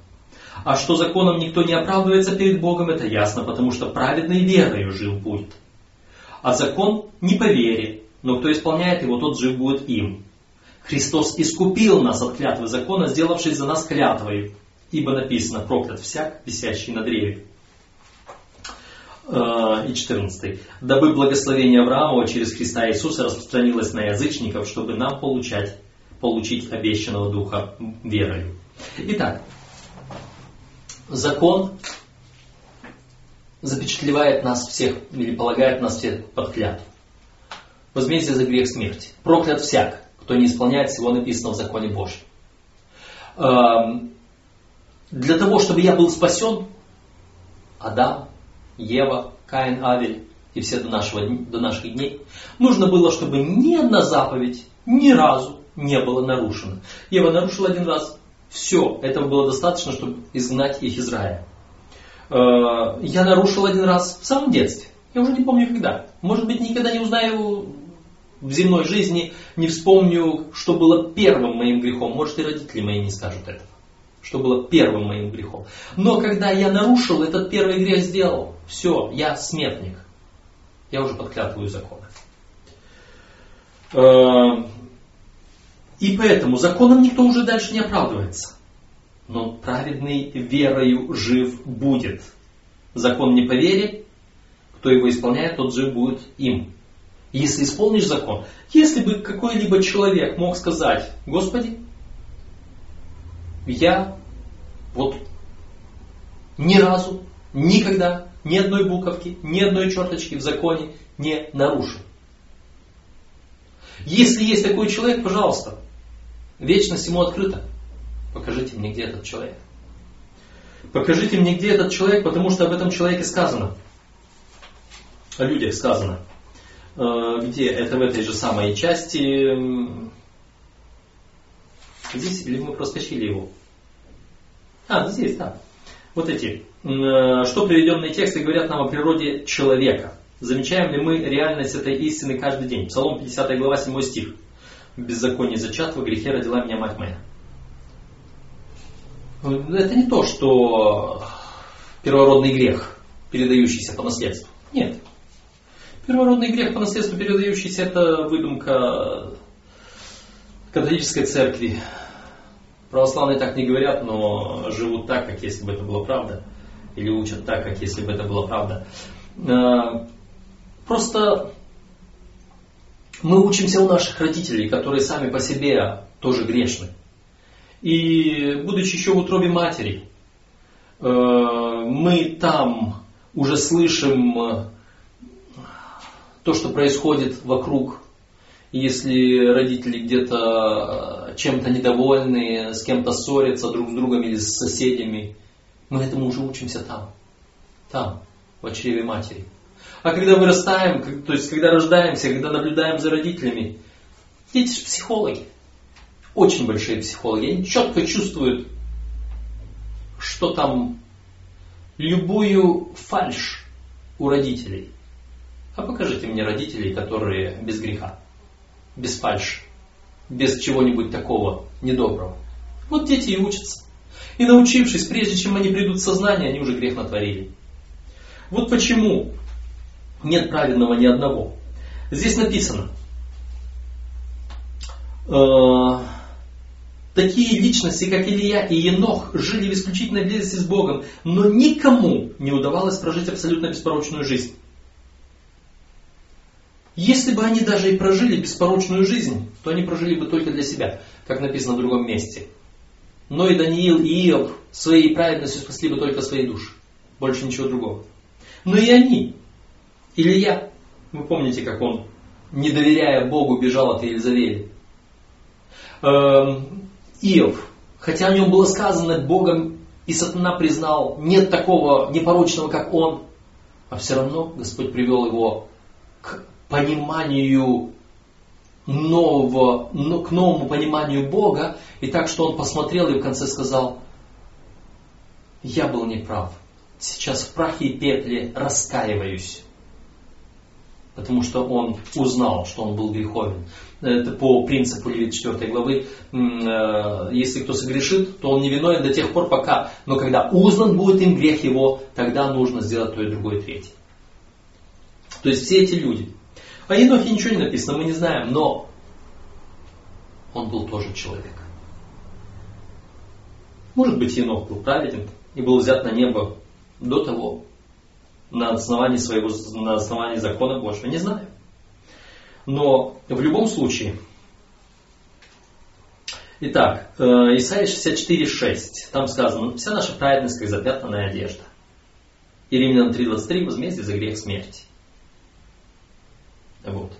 А что законом никто не оправдывается перед Богом, это ясно, потому что праведной верою жил будет. А закон не по вере, но кто исполняет его, тот жив будет им. Христос искупил нас от клятвы закона, сделавшись за нас клятвой. Ибо написано, проклят всяк, висящий на древе. Э, и 14. Дабы благословение Авраамова через Христа Иисуса распространилось на язычников, чтобы нам получать, получить обещанного Духа верою. Итак, закон запечатлевает нас всех, или полагает нас всех под клятву. Возмездие за грех смерти. Проклят всяк, кто не исполняет всего написанного в законе Божьем. Эм, для того, чтобы я был спасен, Адам, Ева, Каин, Авель и все до, нашего, до наших дней, нужно было, чтобы ни одна заповедь ни разу не была нарушена. Ева нарушила один раз, все, этого было достаточно, чтобы изгнать их из рая. Э, я нарушил один раз в самом детстве. Я уже не помню когда. Может быть, никогда не узнаю в земной жизни, не вспомню, что было первым моим грехом. Может, и родители мои не скажут этого. Что было первым моим грехом. Но когда я нарушил, этот первый грех сделал. Все, я смертник. Я уже подклятываю законы. Э, и поэтому законом никто уже дальше не оправдывается но праведный верою жив будет. Закон не по вере, кто его исполняет, тот жив будет им. Если исполнишь закон, если бы какой-либо человек мог сказать, Господи, я вот ни разу, никогда, ни одной буковки, ни одной черточки в законе не нарушил. Если есть такой человек, пожалуйста, вечность ему открыта. Покажите мне, где этот человек. Покажите мне, где этот человек, потому что об этом человеке сказано. О людях сказано. Э, где? Это в этой же самой части. Здесь или мы проскочили его? А, здесь, да. Вот эти. Э, что приведенные тексты говорят нам о природе человека? Замечаем ли мы реальность этой истины каждый день? Псалом 50 глава 7 стих. В беззаконии зачат, во грехе родила меня мать моя. Это не то, что первородный грех, передающийся по наследству. Нет. Первородный грех по наследству передающийся, это выдумка католической церкви. Православные так не говорят, но живут так, как если бы это было правда. Или учат так, как если бы это было правда. Э, просто мы учимся у наших родителей, которые сами по себе тоже грешны. И будучи еще в утробе матери, э, мы там уже слышим то, что происходит вокруг. Если родители где-то э, чем-то недовольны, с кем-то ссорятся друг с другом или с соседями, мы этому уже учимся там, там, в чреве матери. А когда вырастаем, то есть когда рождаемся, когда наблюдаем за родителями, дети же психологи очень большие психологи, они четко чувствуют, что там любую фальш у родителей. А покажите мне родителей, которые без греха, без фальши, без чего-нибудь такого недоброго. Вот дети и учатся. И научившись, прежде чем они придут в сознание, они уже грех натворили. Вот почему нет праведного ни одного. Здесь написано, э, Такие личности, как Илья и Енох, жили в исключительной близости с Богом, но никому не удавалось прожить абсолютно беспорочную жизнь. Если бы они даже и прожили беспорочную жизнь, то они прожили бы только для себя, как написано в другом месте. Но и Даниил, и Иов своей праведностью спасли бы только свои души. Больше ничего другого. Но и они, Илья, вы помните, как он, не доверяя Богу, бежал от Елизавели. Эм, Иов, хотя о нем было сказано Богом, и сатана признал, нет такого непорочного, как он, а все равно Господь привел его к пониманию нового, к новому пониманию Бога, и так, что он посмотрел и в конце сказал, я был неправ, сейчас в прахе и пепле раскаиваюсь потому что он узнал, что он был греховен. Это по принципу Левит 4 главы. Э, если кто согрешит, то он не виновен до тех пор, пока. Но когда узнан будет им грех его, тогда нужно сделать то и другое, третье. То есть все эти люди. О Енохе ничего не написано, мы не знаем, но он был тоже человек. Может быть, Енох был праведен и был взят на небо до того, на основании своего, на основании закона Божьего, не знаю. Но в любом случае, итак, э, Исайя 64.6, там сказано, вся наша праведность, как запятнанная одежда. И Римлянам 3.23, возмездие за грех смерти. Вот.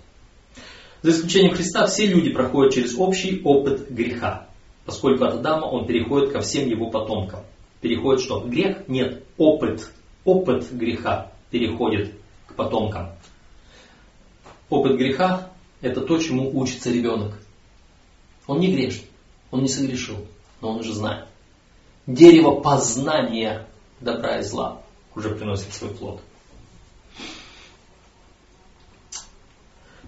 За исключением Христа все люди проходят через общий опыт греха, поскольку от Адама он переходит ко всем его потомкам. Переходит что? Грех? Нет. Опыт. Опыт греха переходит к потомкам. Опыт греха – это то, чему учится ребенок. Он не грешит, он не согрешил, но он уже знает. Дерево познания добра и зла уже приносит свой плод.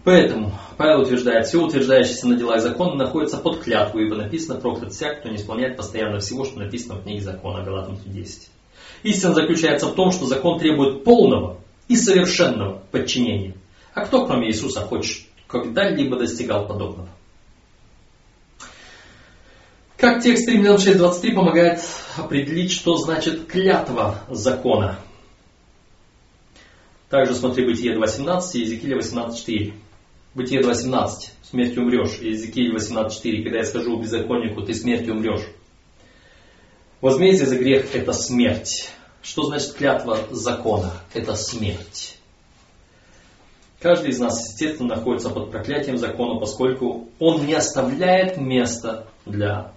Поэтому Павел утверждает, все утверждающееся на дела и законы находится под клятву, ибо написано проклят всяк, кто не исполняет постоянно всего, что написано в книге закона, Галатам 3.10. Истина заключается в том, что закон требует полного и совершенного подчинения. А кто, кроме Иисуса, хочет когда-либо достигал подобного? Как текст Римлян 6.23 помогает определить, что значит клятва закона? Также смотри Бытие 2.17 и Иезекииля 18.4. Бытие 2.17. Смертью умрешь. Иезекииль 18.4. Когда я скажу беззаконнику, ты смертью умрешь. Возмездие за грех – это смерть. Что значит клятва закона? Это смерть. Каждый из нас, естественно, находится под проклятием закона, поскольку он не оставляет места для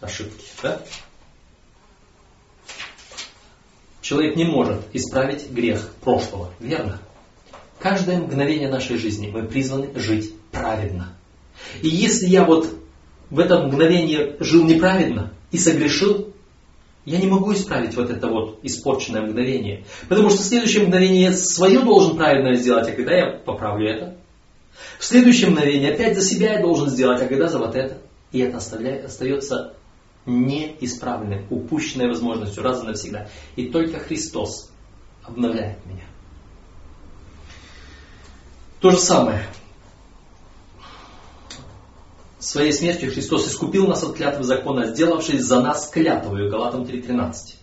ошибки. Да? Человек не может исправить грех прошлого, верно? Каждое мгновение нашей жизни мы призваны жить праведно. И если я вот в это мгновение жил неправедно и согрешил, я не могу исправить вот это вот испорченное мгновение. Потому что в следующее мгновение я свое должен правильно сделать, а когда я поправлю это? В следующее мгновение опять за себя я должен сделать, а когда за вот это? И это оставляет, остается неисправленным, упущенной возможностью раз и навсегда. И только Христос обновляет меня. То же самое. Своей смертью Христос искупил нас от клятвы закона, сделавшись за нас клятвою, Галатам 3.13.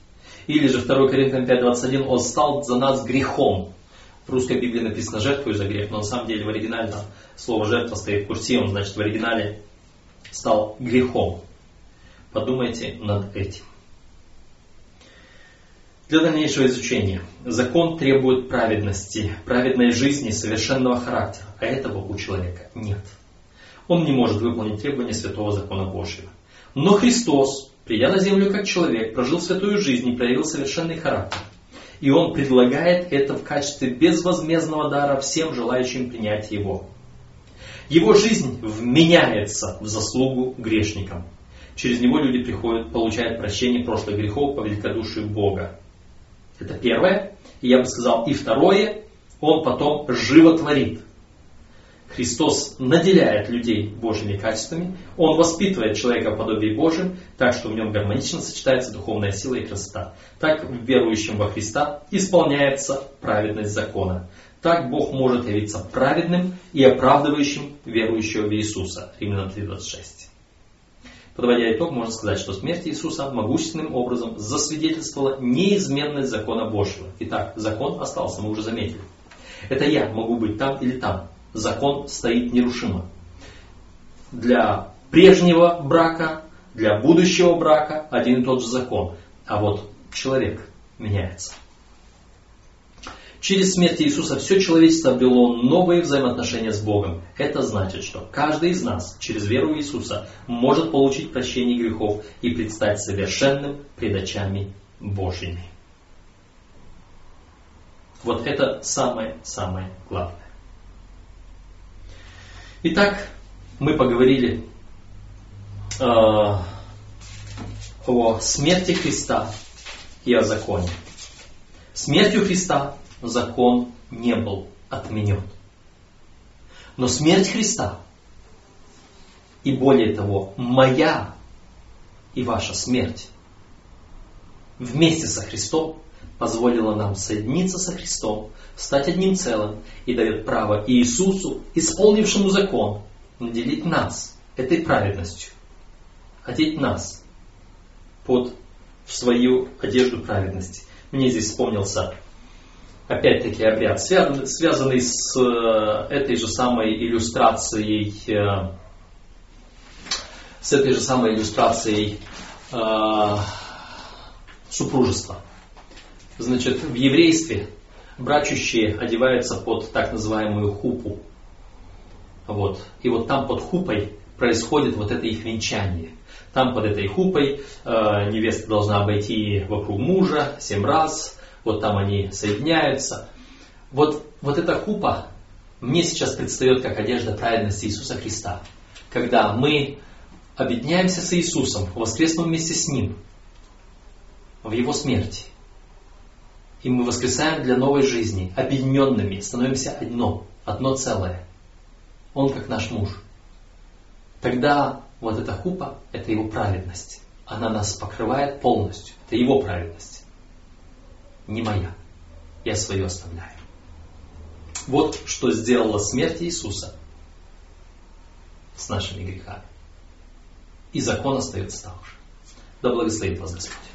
Или же 2 Коринфянам 5.21, Он стал за нас грехом. В русской Библии написано жертвою за грех, но на самом деле в оригинале слово жертва стоит курсивом, значит в оригинале стал грехом. Подумайте над этим. Для дальнейшего изучения. Закон требует праведности, праведной жизни, совершенного характера, а этого у человека нет. Он не может выполнить требования святого закона Божьего. Но Христос, придя на землю как человек, прожил святую жизнь и проявил совершенный характер. И Он предлагает это в качестве безвозмездного дара всем желающим принять Его. Его жизнь вменяется в заслугу грешникам. Через него люди приходят, получают прощение прошлых грехов по великодушию Бога. Это первое. И я бы сказал, и второе, он потом животворит. Христос наделяет людей Божьими качествами, Он воспитывает человека в подобии Божьем, так что в нем гармонично сочетается духовная сила и красота. Так в верующем во Христа исполняется праведность закона. Так Бог может явиться праведным и оправдывающим верующего в Иисуса. Римлянам 3.26. Подводя итог, можно сказать, что смерть Иисуса могущественным образом засвидетельствовала неизменность закона Божьего. Итак, закон остался, мы уже заметили. Это я могу быть там или там. Закон стоит нерушимо. Для прежнего брака, для будущего брака один и тот же закон. А вот человек меняется. Через смерть Иисуса все человечество обрело новые взаимоотношения с Богом. Это значит, что каждый из нас через веру в Иисуса может получить прощение грехов и предстать совершенным пред очами Божьими. Вот это самое-самое главное. Итак, мы поговорили э, о смерти Христа и о законе. Смертью Христа закон не был отменен. Но смерть Христа и более того, моя и ваша смерть вместе со Христом позволила нам соединиться со Христом, стать одним целым и дает право Иисусу, исполнившему закон, наделить нас этой праведностью, одеть нас под в свою одежду праведности. Мне здесь вспомнился опять-таки обряд, связанный с э, этой же самой иллюстрацией, э, с этой же самой иллюстрацией э, супружества. Значит, в еврействе брачущие одеваются под так называемую хупу. Вот. И вот там под хупой происходит вот это их венчание. Там под этой хупой э, невеста должна обойти вокруг мужа семь раз, вот там они соединяются. Вот, вот эта хупа мне сейчас предстает как одежда праведности Иисуса Христа. Когда мы объединяемся с Иисусом, воскреснем вместе с Ним, в Его смерти. И мы воскресаем для новой жизни, объединенными, становимся одно, одно целое. Он как наш муж. Тогда вот эта хупа – это его праведность. Она нас покрывает полностью. Это его праведность. Не моя. Я свое оставляю. Вот что сделала смерть Иисуса с нашими грехами. И закон остается там же. Да благословит вас Господь.